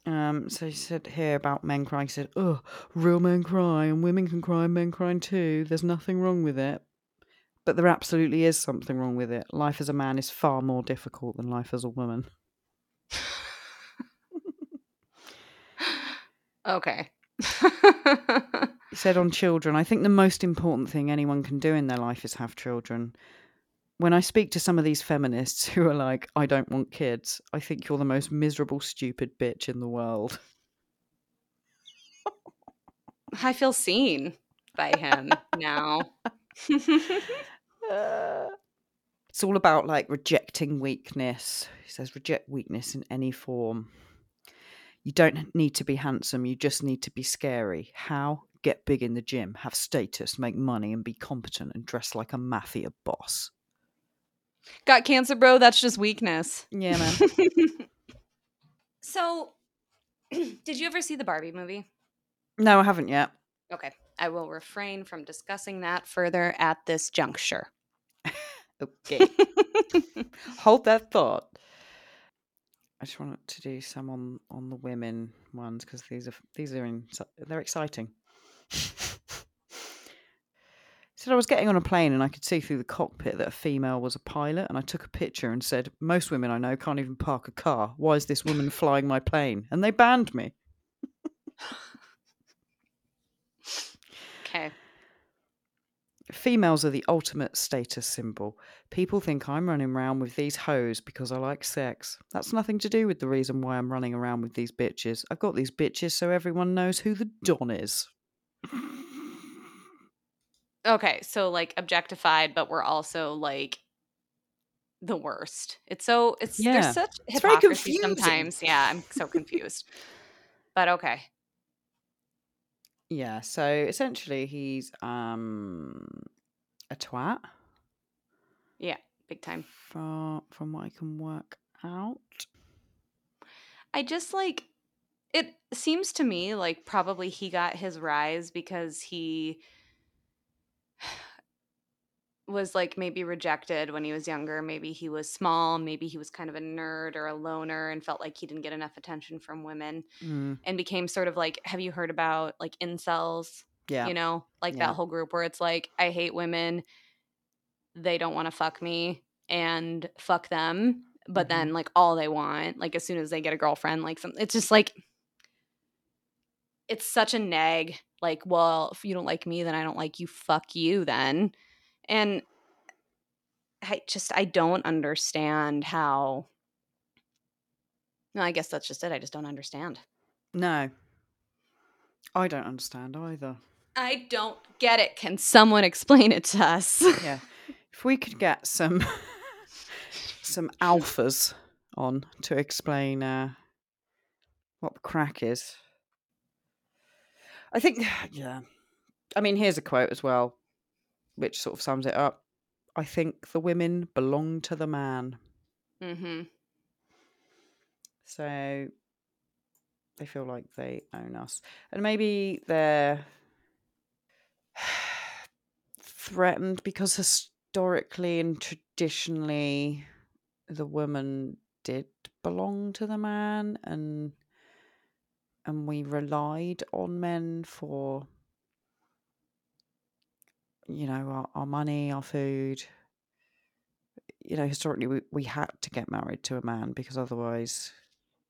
Um, so he said here about men crying. He said, "Oh, real men cry, and women can cry, and men cry too. There's nothing wrong with it, but there absolutely is something wrong with it. Life as a man is far more difficult than life as a woman." okay. He said on children, I think the most important thing anyone can do in their life is have children. When I speak to some of these feminists who are like, I don't want kids, I think you're the most miserable, stupid bitch in the world. I feel seen by him now. It's all about like rejecting weakness. He says, reject weakness in any form. You don't need to be handsome, you just need to be scary. How? Get big in the gym, have status, make money, and be competent and dress like a mafia boss. Got cancer, bro. That's just weakness. Yeah, man. so, did you ever see the Barbie movie? no, I haven't yet. Okay. I will refrain from discussing that further at this juncture. Okay. Hold that thought. I just wanted to do some on on the women ones because these are these are in, they're exciting. said I was getting on a plane and I could see through the cockpit that a female was a pilot, and I took a picture and said, "Most women I know can't even park a car. Why is this woman flying my plane?" And they banned me. Okay. Females are the ultimate status symbol. People think I'm running around with these hoes because I like sex. That's nothing to do with the reason why I'm running around with these bitches. I've got these bitches so everyone knows who the Don is. Okay. So, like, objectified, but we're also like the worst. It's so, it's, Yeah. there's such It's very hypocrisy confusing. sometimes. Yeah. I'm so confused. but okay. Yeah, so essentially he's um a twat Yeah. Big time. from from what I can work out. I just like it seems to me like probably he got his rise because he was like maybe rejected when he was younger. Maybe he was small. Maybe he was kind of a nerd or a loner and felt like he didn't get enough attention from women Mm, and became sort of like have you heard about like incels? yeah. You know, like Yeah. that whole group where it's like, I hate women. They don't want to fuck me and fuck them. But Mhm. then, like, all they want, like, as soon as they get a girlfriend, like, some, it's just like, it's such a nag. Like, well, if you don't like me, then I don't like you. Fuck you, then. And I just, I don't understand how. No, I guess that's just it. I just don't understand. No. I don't understand either. I don't get it. Can someone explain it to us? Yeah. if we could get some some alphas on to explain uh what the crack is. I think yeah. I mean, here's a quote as well which sort of sums it up. I think the women belong to the man. mm-hmm. So they feel like they own us. And maybe they're threatened because historically and traditionally the woman did belong to the man and and we relied on men for you know our, our money our food. You know historically we, we had to get married to a man because otherwise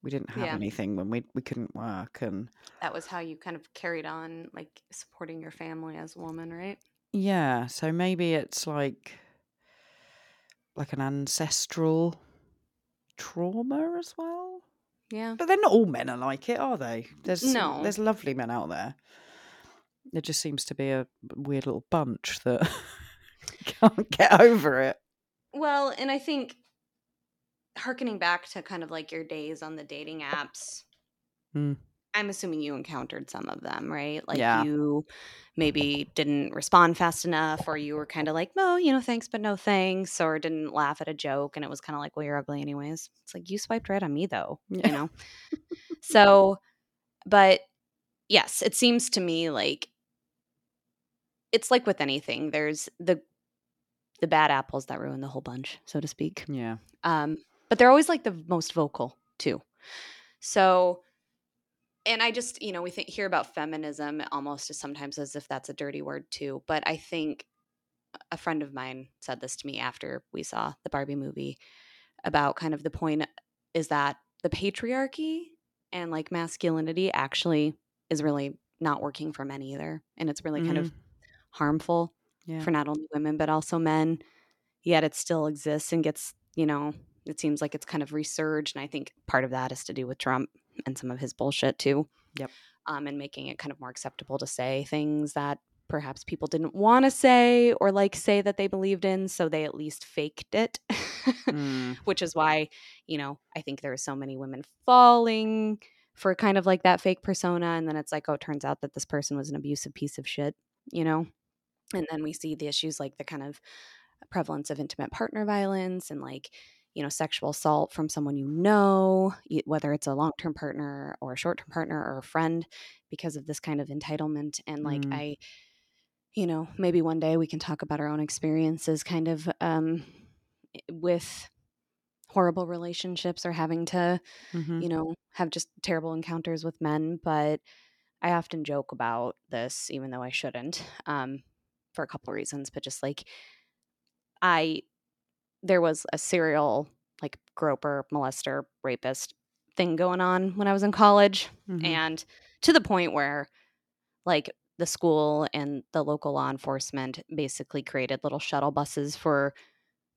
we didn't have Yeah. anything when we we couldn't work and that was how you kind of carried on like supporting your family as a woman right? Yeah so maybe it's like like an ancestral trauma as well? Yeah. But then not all men are like it are they? There's No. there's lovely men out there there just seems to be a weird little bunch that can't get over it well and i think harkening back to kind of like your days on the dating apps Mm. i'm assuming you encountered some of them right like Yeah. you maybe didn't respond fast enough or you were kind of like no you know thanks but no thanks or didn't laugh at a joke and it was kind of like well you're ugly anyways it's like you swiped right on me though Yeah. you know so but yes it seems to me like it's like with anything there's the the bad apples that ruin the whole bunch so to speak yeah um but they're always like the most vocal too so and i just you know we think hear about feminism almost as sometimes as if that's a dirty word too but i think a friend of mine said this to me after we saw the barbie movie about kind of the point is that the patriarchy and like masculinity actually is really not working for men either. And it's really kind of harmful Yeah. for not only women, but also men. Yet it still exists and gets, you know, it seems like it's kind of resurged. And I think part of that is to do with Trump and some of his bullshit too. Yep. Um, and making it kind of more acceptable to say things that perhaps people didn't want to say or like say that they believed in. So they at least faked it. Mm. which is why you know i think there are so many women falling for kind of like that fake persona and then it's like oh it turns out that this person was an abusive piece of shit you know and then we see the issues like the kind of prevalence of intimate partner violence and like you know sexual assault from someone you know whether it's a long-term partner or a short-term partner or a friend because of this kind of entitlement and like Mm. i you know maybe one day we can talk about our own experiences kind of um with horrible relationships or having to Mhm. you know have just terrible encounters with men but i often joke about this even though i shouldn't um for a couple of reasons but just like i there was a serial like groper molester rapist thing going on when i was in college Mhm. and to the point where like the school and the local law enforcement basically created little shuttle buses for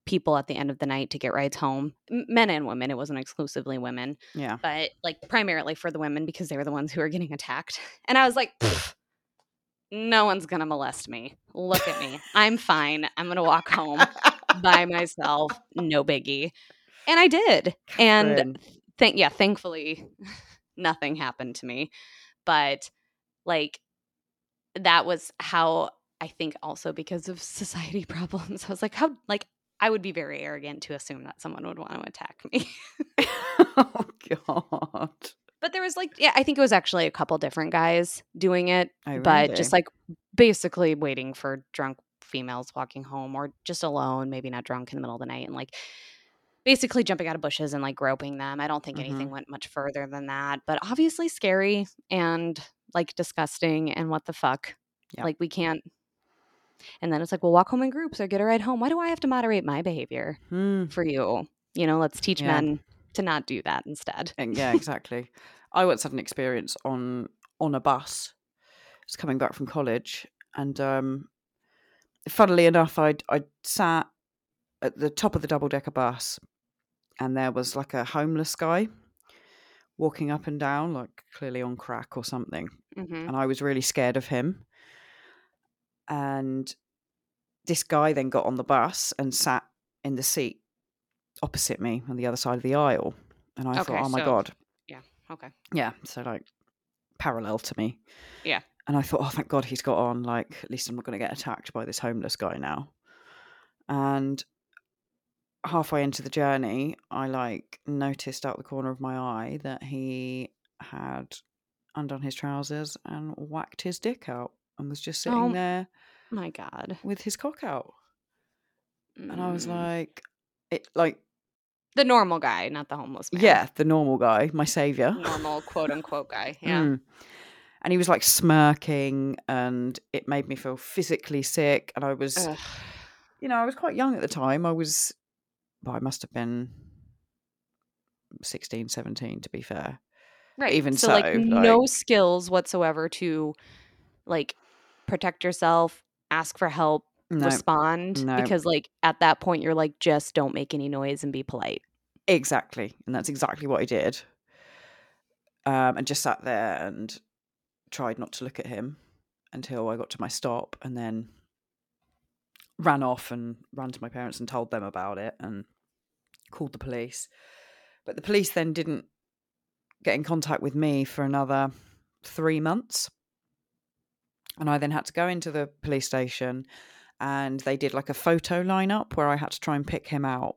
people at the end of the night to get rides home men and women it wasn't exclusively women Yeah. but like primarily for the women because they were the ones who were getting attacked and i was like "Pfft, no one's gonna molest me. Look at me. I'm fine. I'm gonna walk home by myself. No biggie. And i did. And thank yeah thankfully nothing happened to me. But like that was how i think also because of society problems i was like how like i would be very arrogant to assume that someone would want to attack me. Oh God. But there was like yeah i think it was actually a couple different guys doing it but just like basically waiting for drunk females walking home or just alone maybe not drunk in the middle of the night and like basically jumping out of bushes and like groping them i don't think anything Mhm. went much further than that but obviously scary and like disgusting and what the fuck Yeah. like we can't and then it's like well walk home in groups or get a ride home why do i have to moderate my behavior Hmm. for you you know let's teach Yeah. men to not do that instead And yeah, exactly. I once had an experience on on a bus. I was coming back from college, and um, funnily enough, I I sat at the top of the double decker bus, and there was like a homeless guy walking up and down, like clearly on crack or something. hmm and I was really scared of him. And this guy then got on the bus and sat in the seat opposite me on the other side of the aisle. And I Okay, thought, oh my so- God. Yeah. Okay Yeah. So, like, parallel to me. Yeah. And I thought, oh, thank God he's got on. Like, at least I'm not going to get attacked by this homeless guy now. And halfway into the journey, I like noticed out the corner of my eye that he had undone his trousers and whacked his dick out and was just sitting Oh. there my god with his cock out. And I was Mm. like, it like the normal guy not the homeless man yeah, the normal guy, my savior. normal quote unquote guy yeah Mm. And he was like smirking, and it made me feel physically sick. And I was, Ugh. you know, I was quite young at the time. I was, well, I must have been 16, 17, to be fair. right even so like so, no skills whatsoever to like protect yourself ask for help No, respond no. because like at that point you're like just don't make any noise and be polite exactly. And that's exactly what I did. Um, and just sat there and tried not to look at him until I got to my stop and then ran off and ran to my parents and told them about it and called the police. But the police then didn't get in contact with me for another three months. And I then had to go into the police station and they did like a photo lineup where I had to try and pick him out.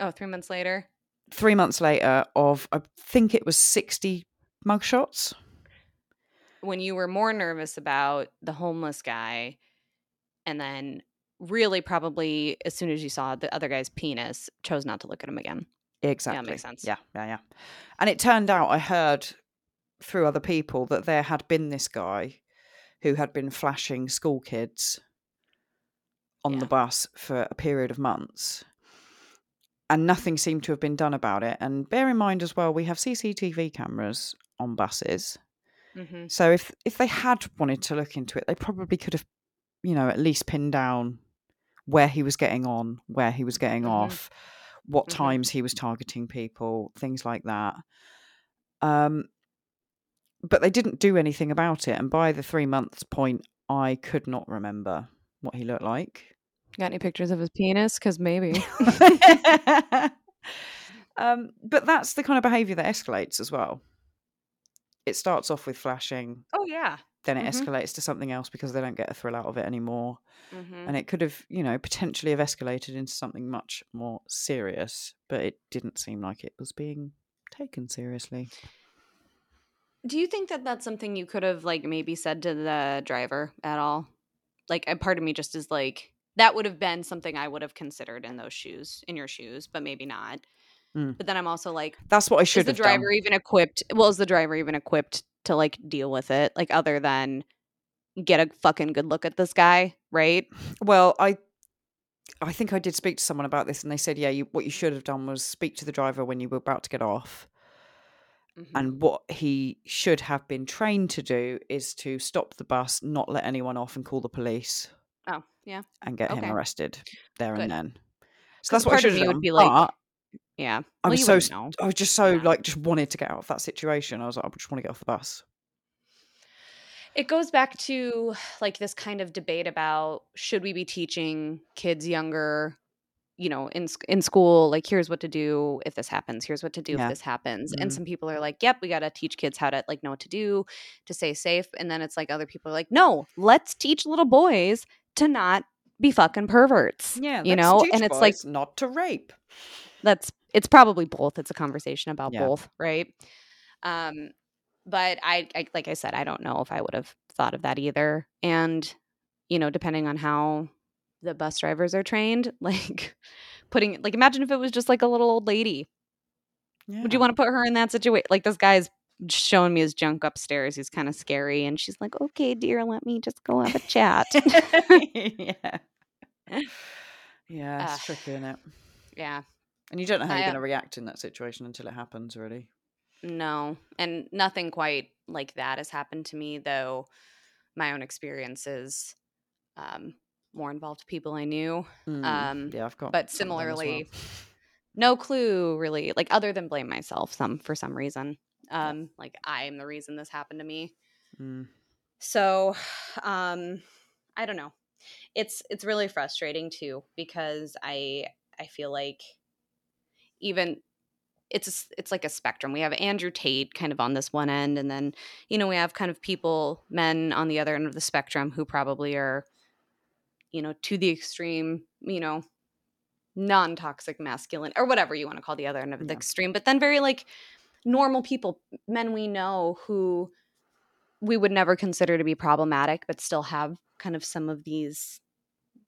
oh three months later Three months later, of I think it was 60 mugshots. when you were more nervous about the homeless guy and then really probably as soon as you saw the other guy's penis chose not to look at him again Exactly. makes sense. Yeah, yeah, yeah. And it turned out I heard through other people that there had been this guy who had been flashing school kids on Yeah. the bus for a period of months. And nothing seemed to have been done about it. And bear in mind as well, we have CCTV cameras on buses. Mhm. So if if they had wanted to look into it, they probably could have, you know, at least pinned down where he was getting on, where he was getting Mhm. off, what Mhm. times he was targeting people, things like that. Um, but they didn't do anything about it. And by the three months point, I could not remember what he looked like. Got any pictures of his penis? Because maybe. um, but that's the kind of behaviour that escalates as well. It starts off with flashing, oh yeah. then it Mhm. escalates to something else because they don't get a thrill out of it anymore. hmm And it could have, you know, potentially have escalated into something much more serious, but it didn't seem like it was being taken seriously. Do you think that that's something you could have like maybe said to the driver at all? Like, a part of me just is like that would have been something I would have considered in those shoes, in your shoes, but maybe not. Mm. But then I'm also like, That's what I should. is the driver done. even equipped? Well, is the driver even equipped to like deal with it? Like, other than get a fucking good look at this guy, right? Well, I I think I did speak to someone about this and they said, yeah, you, what you should have done was speak to the driver when you were about to get off. Mhm. And what he should have been trained to do is to stop the bus, not let anyone off, and call the police oh, yeah, and get Okay. him arrested there Good. and then. So that's what I should have done. be like, but yeah. I was so know. I was just so Yeah. like just wanted to get out of that situation. I was like, I just want to get off the bus. It goes back to like this kind of debate about should we be teaching kids younger, you know, in in school, like here's what to do if this happens, here's what to do Yeah. if this happens. And Mhm. some people are like, "Yep, we got to teach kids how to like know what to do to stay safe." And then it's like other people are like, "No, let's teach little boys to not be fucking perverts." Yeah, you know, and it's like not to rape. that's it's probably both. It's a conversation about Yeah. both, right? Um, but I, I, like I said, I don't know if I would have thought of that either. And you know, depending on how the bus drivers are trained, like putting, like, imagine if it was just like a little old lady. Would you want to put her in that situation? Like this guy's showing me his junk upstairs. He's kind of scary, and she's like, "Okay, dear, let me just go have a chat." yeah. Yeah, it's tricky, isn't it? yeah. And you don't know how I, you're uh, going to react in that situation until it happens, really. No, and nothing quite like that has happened to me, though my own experiences um, more involved people I knew. Mm, Um, yeah, I've got. but some of them as well. similarly, no clue really, like other than blame myself some for some reason. Yeah. Um, like I am the reason this happened to me. Mm, So, um, I don't know. It's it's really frustrating too because I I feel like even it's it's like a spectrum. We have Andrew Tate kind of on this one end, and then you know we have kind of people, men on the other end of the spectrum who probably are, you know, to the extreme, you know, non-toxic masculine or whatever you want to call the other end of the Yeah. extreme, but then very like normal people, men we know who we would never consider to be problematic, but still have kind of some of these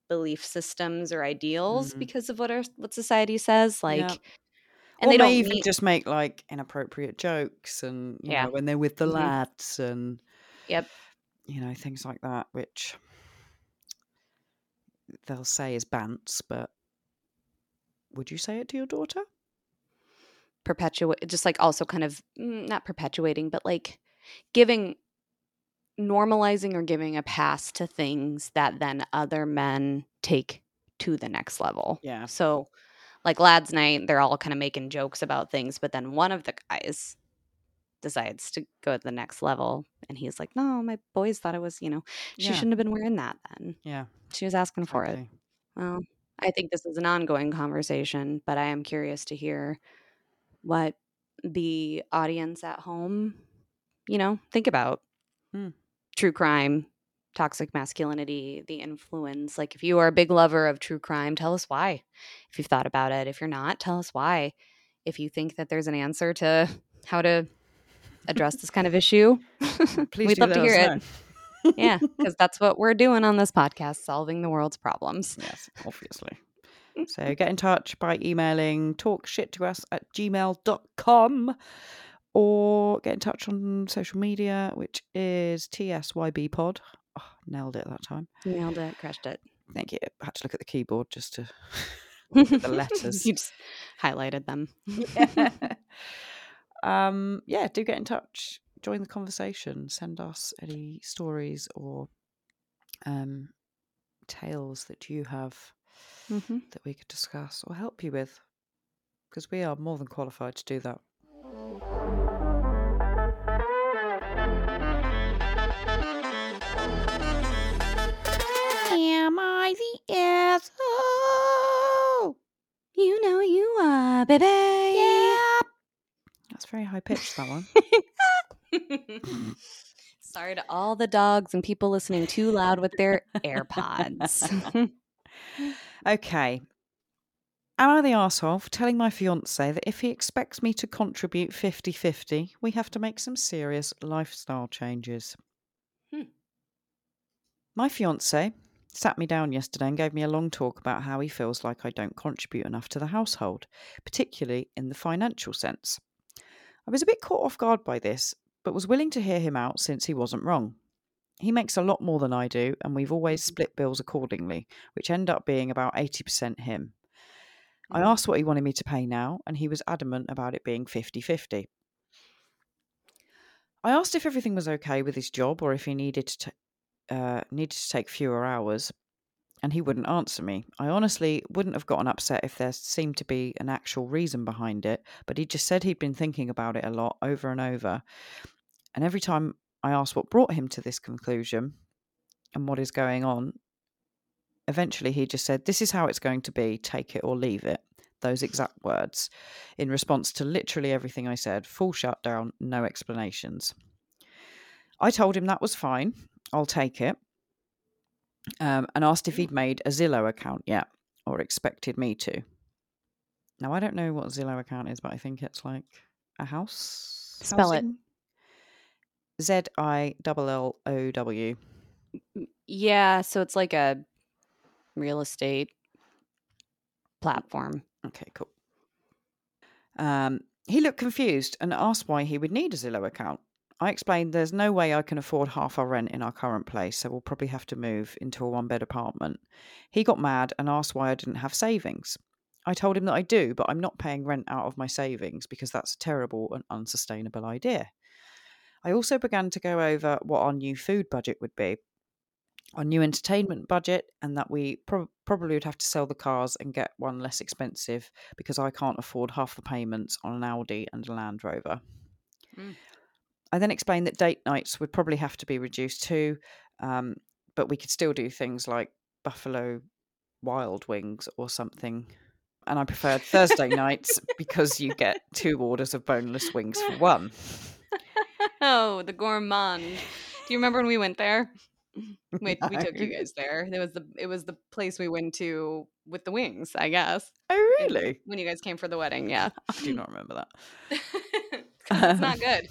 belief systems or ideals Mhm. because of what our what society says, like, Yeah. and or they may don't even mean just make like inappropriate jokes, and you Yeah. know when they're with the Mhm. lads, and Yep. you know things like that, which they'll say is bants, but would you say it to your daughter? Perpetuate just like also kind of mm, not perpetuating but like giving normalizing or giving a pass to things that then other men take to the next level Yeah. so like lads night they're all kind of making jokes about things but then one of the guys decides to go to the next level and he's like no my boys thought it was you know she Yeah. shouldn't have been wearing that then Yeah. she was asking for it Well, I think this is an ongoing conversation, but I am curious to hear what the audience at home, you know, think about Hmm. true crime, toxic masculinity, the influence. Like, if you are a big lover of true crime, tell us why. If you've thought about it, if you're not, tell us why. If you think that there's an answer to how to address this kind of issue, Please we'd do love to hear it. Yeah, because that's what we're doing on this podcast, solving the world's problems. Yes, obviously. So get in touch by emailing talkshit to us at gmail.com or get in touch on social media, which is TSYB pod. Oh, nailed it that time. Nailed it, crushed it. Thank you. I had to look at the keyboard just to the letters. you just highlighted them. yeah. um, yeah, do get in touch. join the conversation. Send us any stories or um, tales that you have Mm-hmm. that we could discuss or help you with, because we are more than qualified to do that. Am I the asshole? You know you are, baby. Yeah. That's very high pitched, that one. Sorry to all the dogs and people listening too loud with their AirPods. Okay. Am I the arsehole for telling my fiance that if he expects me to contribute 50 50, we have to make some serious lifestyle changes? Hmm. My fiance sat me down yesterday and gave me a long talk about how he feels like I don't contribute enough to the household, particularly in the financial sense. I was a bit caught off guard by this, but was willing to hear him out since he wasn't wrong. He makes a lot more than I do, and we've always split bills accordingly, which end up being about 80% him. I asked what he wanted me to pay now, and he was adamant about it being 50 50. I asked if everything was okay with his job or if he needed to, uh, needed to take fewer hours, and he wouldn't answer me. I honestly wouldn't have gotten upset if there seemed to be an actual reason behind it, but he just said he'd been thinking about it a lot over and over. And every time I asked what brought him to this conclusion and what is going on, eventually he just said, This is how it's going to be, take it or leave it. Those exact words, in response to literally everything I said, full shutdown, no explanations. I told him that was fine, I'll take it, um, and asked if he'd made a Zillow account yet or expected me to. Now, I don't know what Zillow account is, but I think it's like a house. Spell it. Z I L L O W. yeah, so it's like a real estate platform. Okay, cool. Um, he looked confused and asked why he would need a Zillow account. I explained there's no way I can afford half our rent in our current place, so we'll probably have to move into a one bed apartment. He got mad and asked why I didn't have savings. I told him that I do, but I'm not paying rent out of my savings because that's a terrible and unsustainable idea. I also began to go over what our new food budget would be, our new entertainment budget, and that we prob probably would have to sell the cars and get one less expensive because I can't afford half the payments on an Audi and a Land Rover. Mm. I then explained that date nights would probably have to be reduced too, um, but we could still do things like Buffalo Wild Wings or something. And I preferred Thursday nights because you get two orders of boneless wings for one. Oh, the gourmand. Do you remember when we went there? We, we took you guys there. It was the it was the place we went to with the wings, I guess. Oh, really? When you guys came for the wedding, yeah. I do not remember that. it's not good.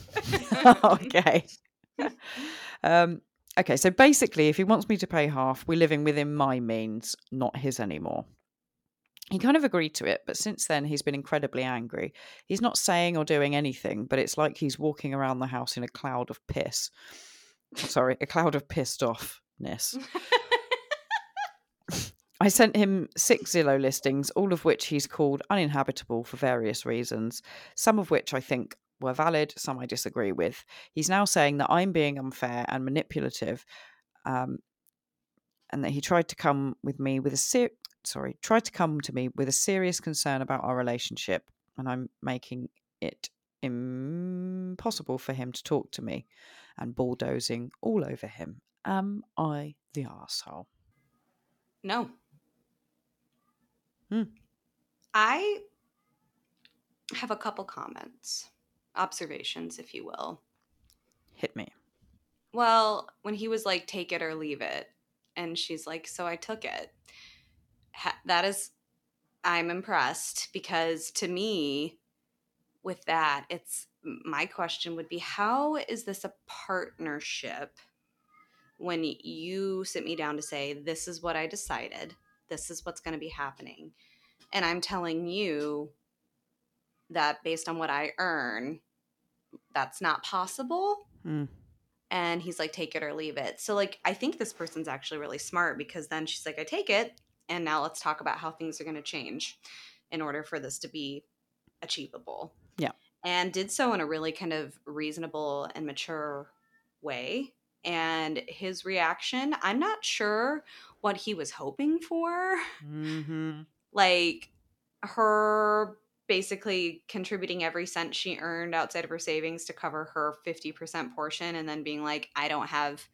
okay. um, okay, so basically, if he wants me to pay half, we're living within my means, not his anymore. He kind of agreed to it, but since then he's been incredibly angry. He's not saying or doing anything, but it's like he's walking around the house in a cloud of piss. Sorry, a cloud of pissed offness. I sent him six Zillow listings, all of which he's called uninhabitable for various reasons, some of which I think were valid, some I disagree with. He's now saying that I'm being unfair and manipulative, um, and that he tried to come with me with a ser- sorry tried to come to me with a serious concern about our relationship, and I'm making it impossible for him to talk to me, and bulldozing all over him. Am I the arsehole? No. Hmm. I have a couple comments, observations, if you will. Hit me. Well, when he was like, take it or leave it, and she's like, so I took it. Ha- that is, I'm impressed because to me, with that, it's my question would be, how is this a partnership when you sit me down to say, this is what I decided, this is what's going to be happening, and I'm telling you that based on what I earn, that's not possible? Hmm. and he's like take it or leave it so like i think this person's actually really smart because then she's like i take it and now let's talk about how things are going to change in order for this to be achievable Yeah. and did so in a really kind of reasonable and mature way. And his reaction, I'm not sure what he was hoping for. Mm-hmm. Like her basically contributing every cent she earned outside of her savings to cover her 50% portion and then being like, I don't have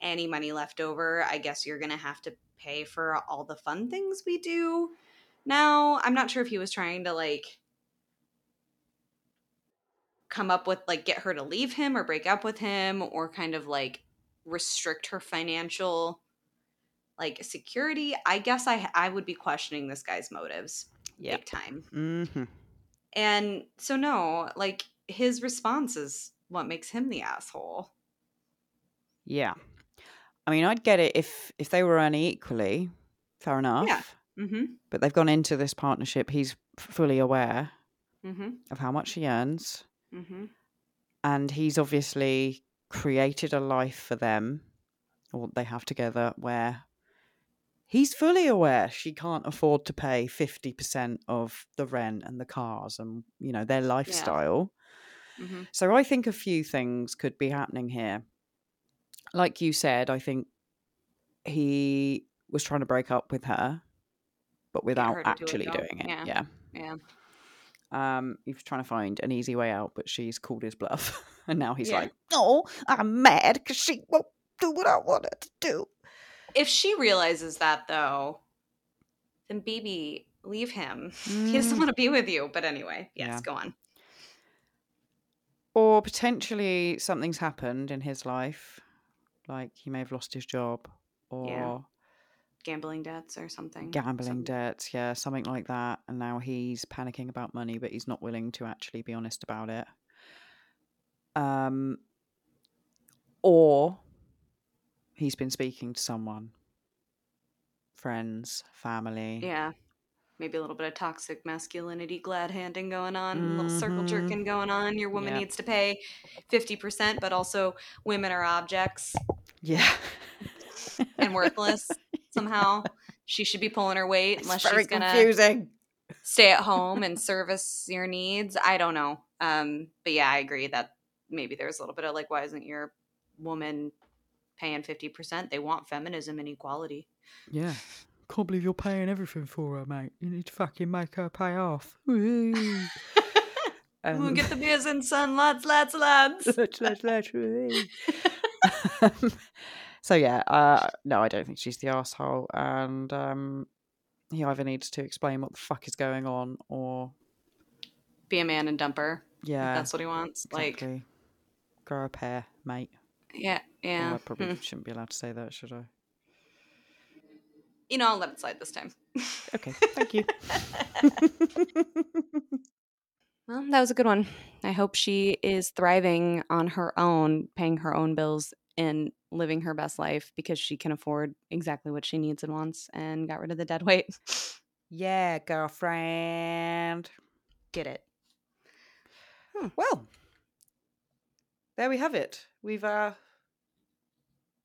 any money left over. I guess you're going to have to pay for all the fun things we do. Now, I'm not sure if he was trying to like come up with like get her to leave him or break up with him or kind of like restrict her financial like security. I guess I I would be questioning this guy's motives Yeah. big time. Mm-hmm. And so no, like his response is what makes him the asshole. Yeah. I mean, I'd get it if if they were earning equally. Fair enough. Mm-hmm. But they've gone into this partnership. He's fully aware Mm-hmm. of how much he earns, Mm-hmm. and he's obviously created a life for them, or they have together, where he's fully aware she can't afford to pay fifty percent of the rent and the cars and you know their lifestyle. Mm-hmm. So I think a few things could be happening here. Like you said, I think he was trying to break up with her, but without to do it, actually doing it. Yeah. Yeah. Yeah. Um, he was trying to find an easy way out, but she's called his bluff. and now he's Yeah. like, Oh, I'm mad because she won't do what I want her to do. If she realizes that though, then baby, leave him. He doesn't Mm. want to be with you. But anyway, yes, Yeah. go on. Or potentially something's happened in his life, like he may have lost his job or Gambling debts or something. gambling Some- debts, yeah, something like that. And now he's panicking about money, but he's not willing to actually be honest about it. Um, or he's been speaking to someone, friends, family. Yeah. Maybe a little bit of toxic masculinity glad handing going on, a little circle Mhm. jerking going on. Your woman Yep. needs to pay 50%, but also women are objects Yeah. and worthless somehow. She should be pulling her weight It's unless very she's going to confusing. stay at home and service your needs. I don't know. Um, but yeah, I agree that maybe there's a little bit of like, why isn't your woman paying 50%? They want feminism and equality. Yeah. Can't believe you're paying everything for her, mate. You need to fucking make her pay off. Woo. We'll Um, get the beers in, son. Lads, lads, lads. Let's, let's, let's, woo. Um, so yeah, uh, no, I don't think she's the asshole, and um, he either needs to explain what the fuck is going on, or Be a man and dump her. yeah, That's what he wants. Like, grow a pair, mate. yeah, Oh, yeah. I probably Hmm. shouldn't be allowed to say that, should I? You know, I'll let it slide this time. Okay, thank you. Well, that was a good one. I hope she is thriving on her own, paying her own bills and living her best life because she can afford exactly what she needs and wants and got rid of the dead weight. yeah, girlfriend. Get it. Well, there we have it. We've uh,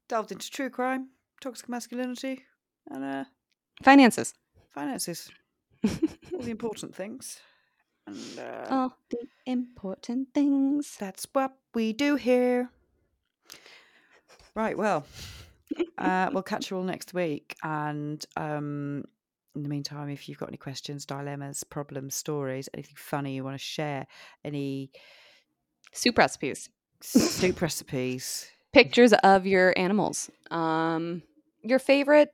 delved into true crime, toxic masculinity, and uh, Finances. finances. All the important things. And uh, All the important things. that's what we do here. Right, well, uh, we'll catch you all next week. And um, in the meantime, if you've got any questions, dilemmas, problems, stories, anything funny you want to share, any Soup recipes. soup recipes, Pictures of your animals. Um, your favorite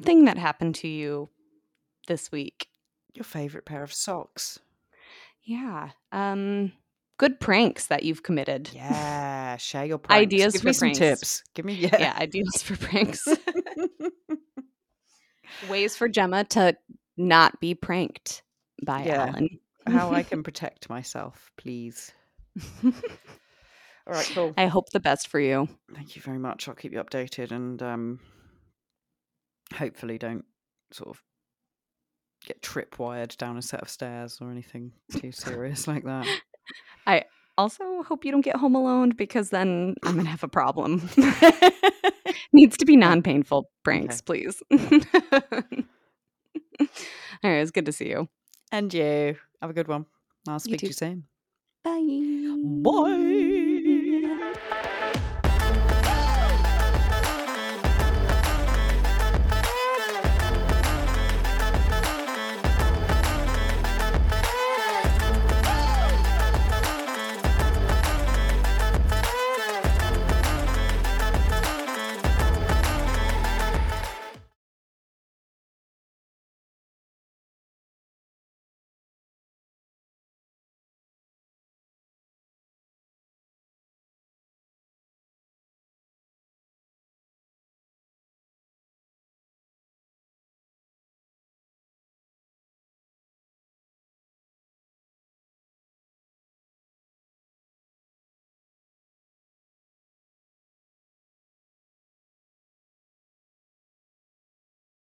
thing that happened to you this week. your favorite pair of socks. Yeah. Um, good pranks that you've committed. Yeah, share your pranks. Ideas Give for me some pranks. tips. Give me yeah. yeah, ideas for pranks. Ways for Gemma to not be pranked by Yeah. Alan. How I can protect myself, please. All right, cool. I hope the best for you. Thank you very much. I'll keep you updated and um hopefully don't sort of get tripwired down a set of stairs or anything too serious like that. I also, hope you don't get home alone because then I'm gonna have a problem. Needs to be non-painful pranks, please. All right, it's good to see you. And you. Have a good one. I'll speak to you soon. Bye. Bye.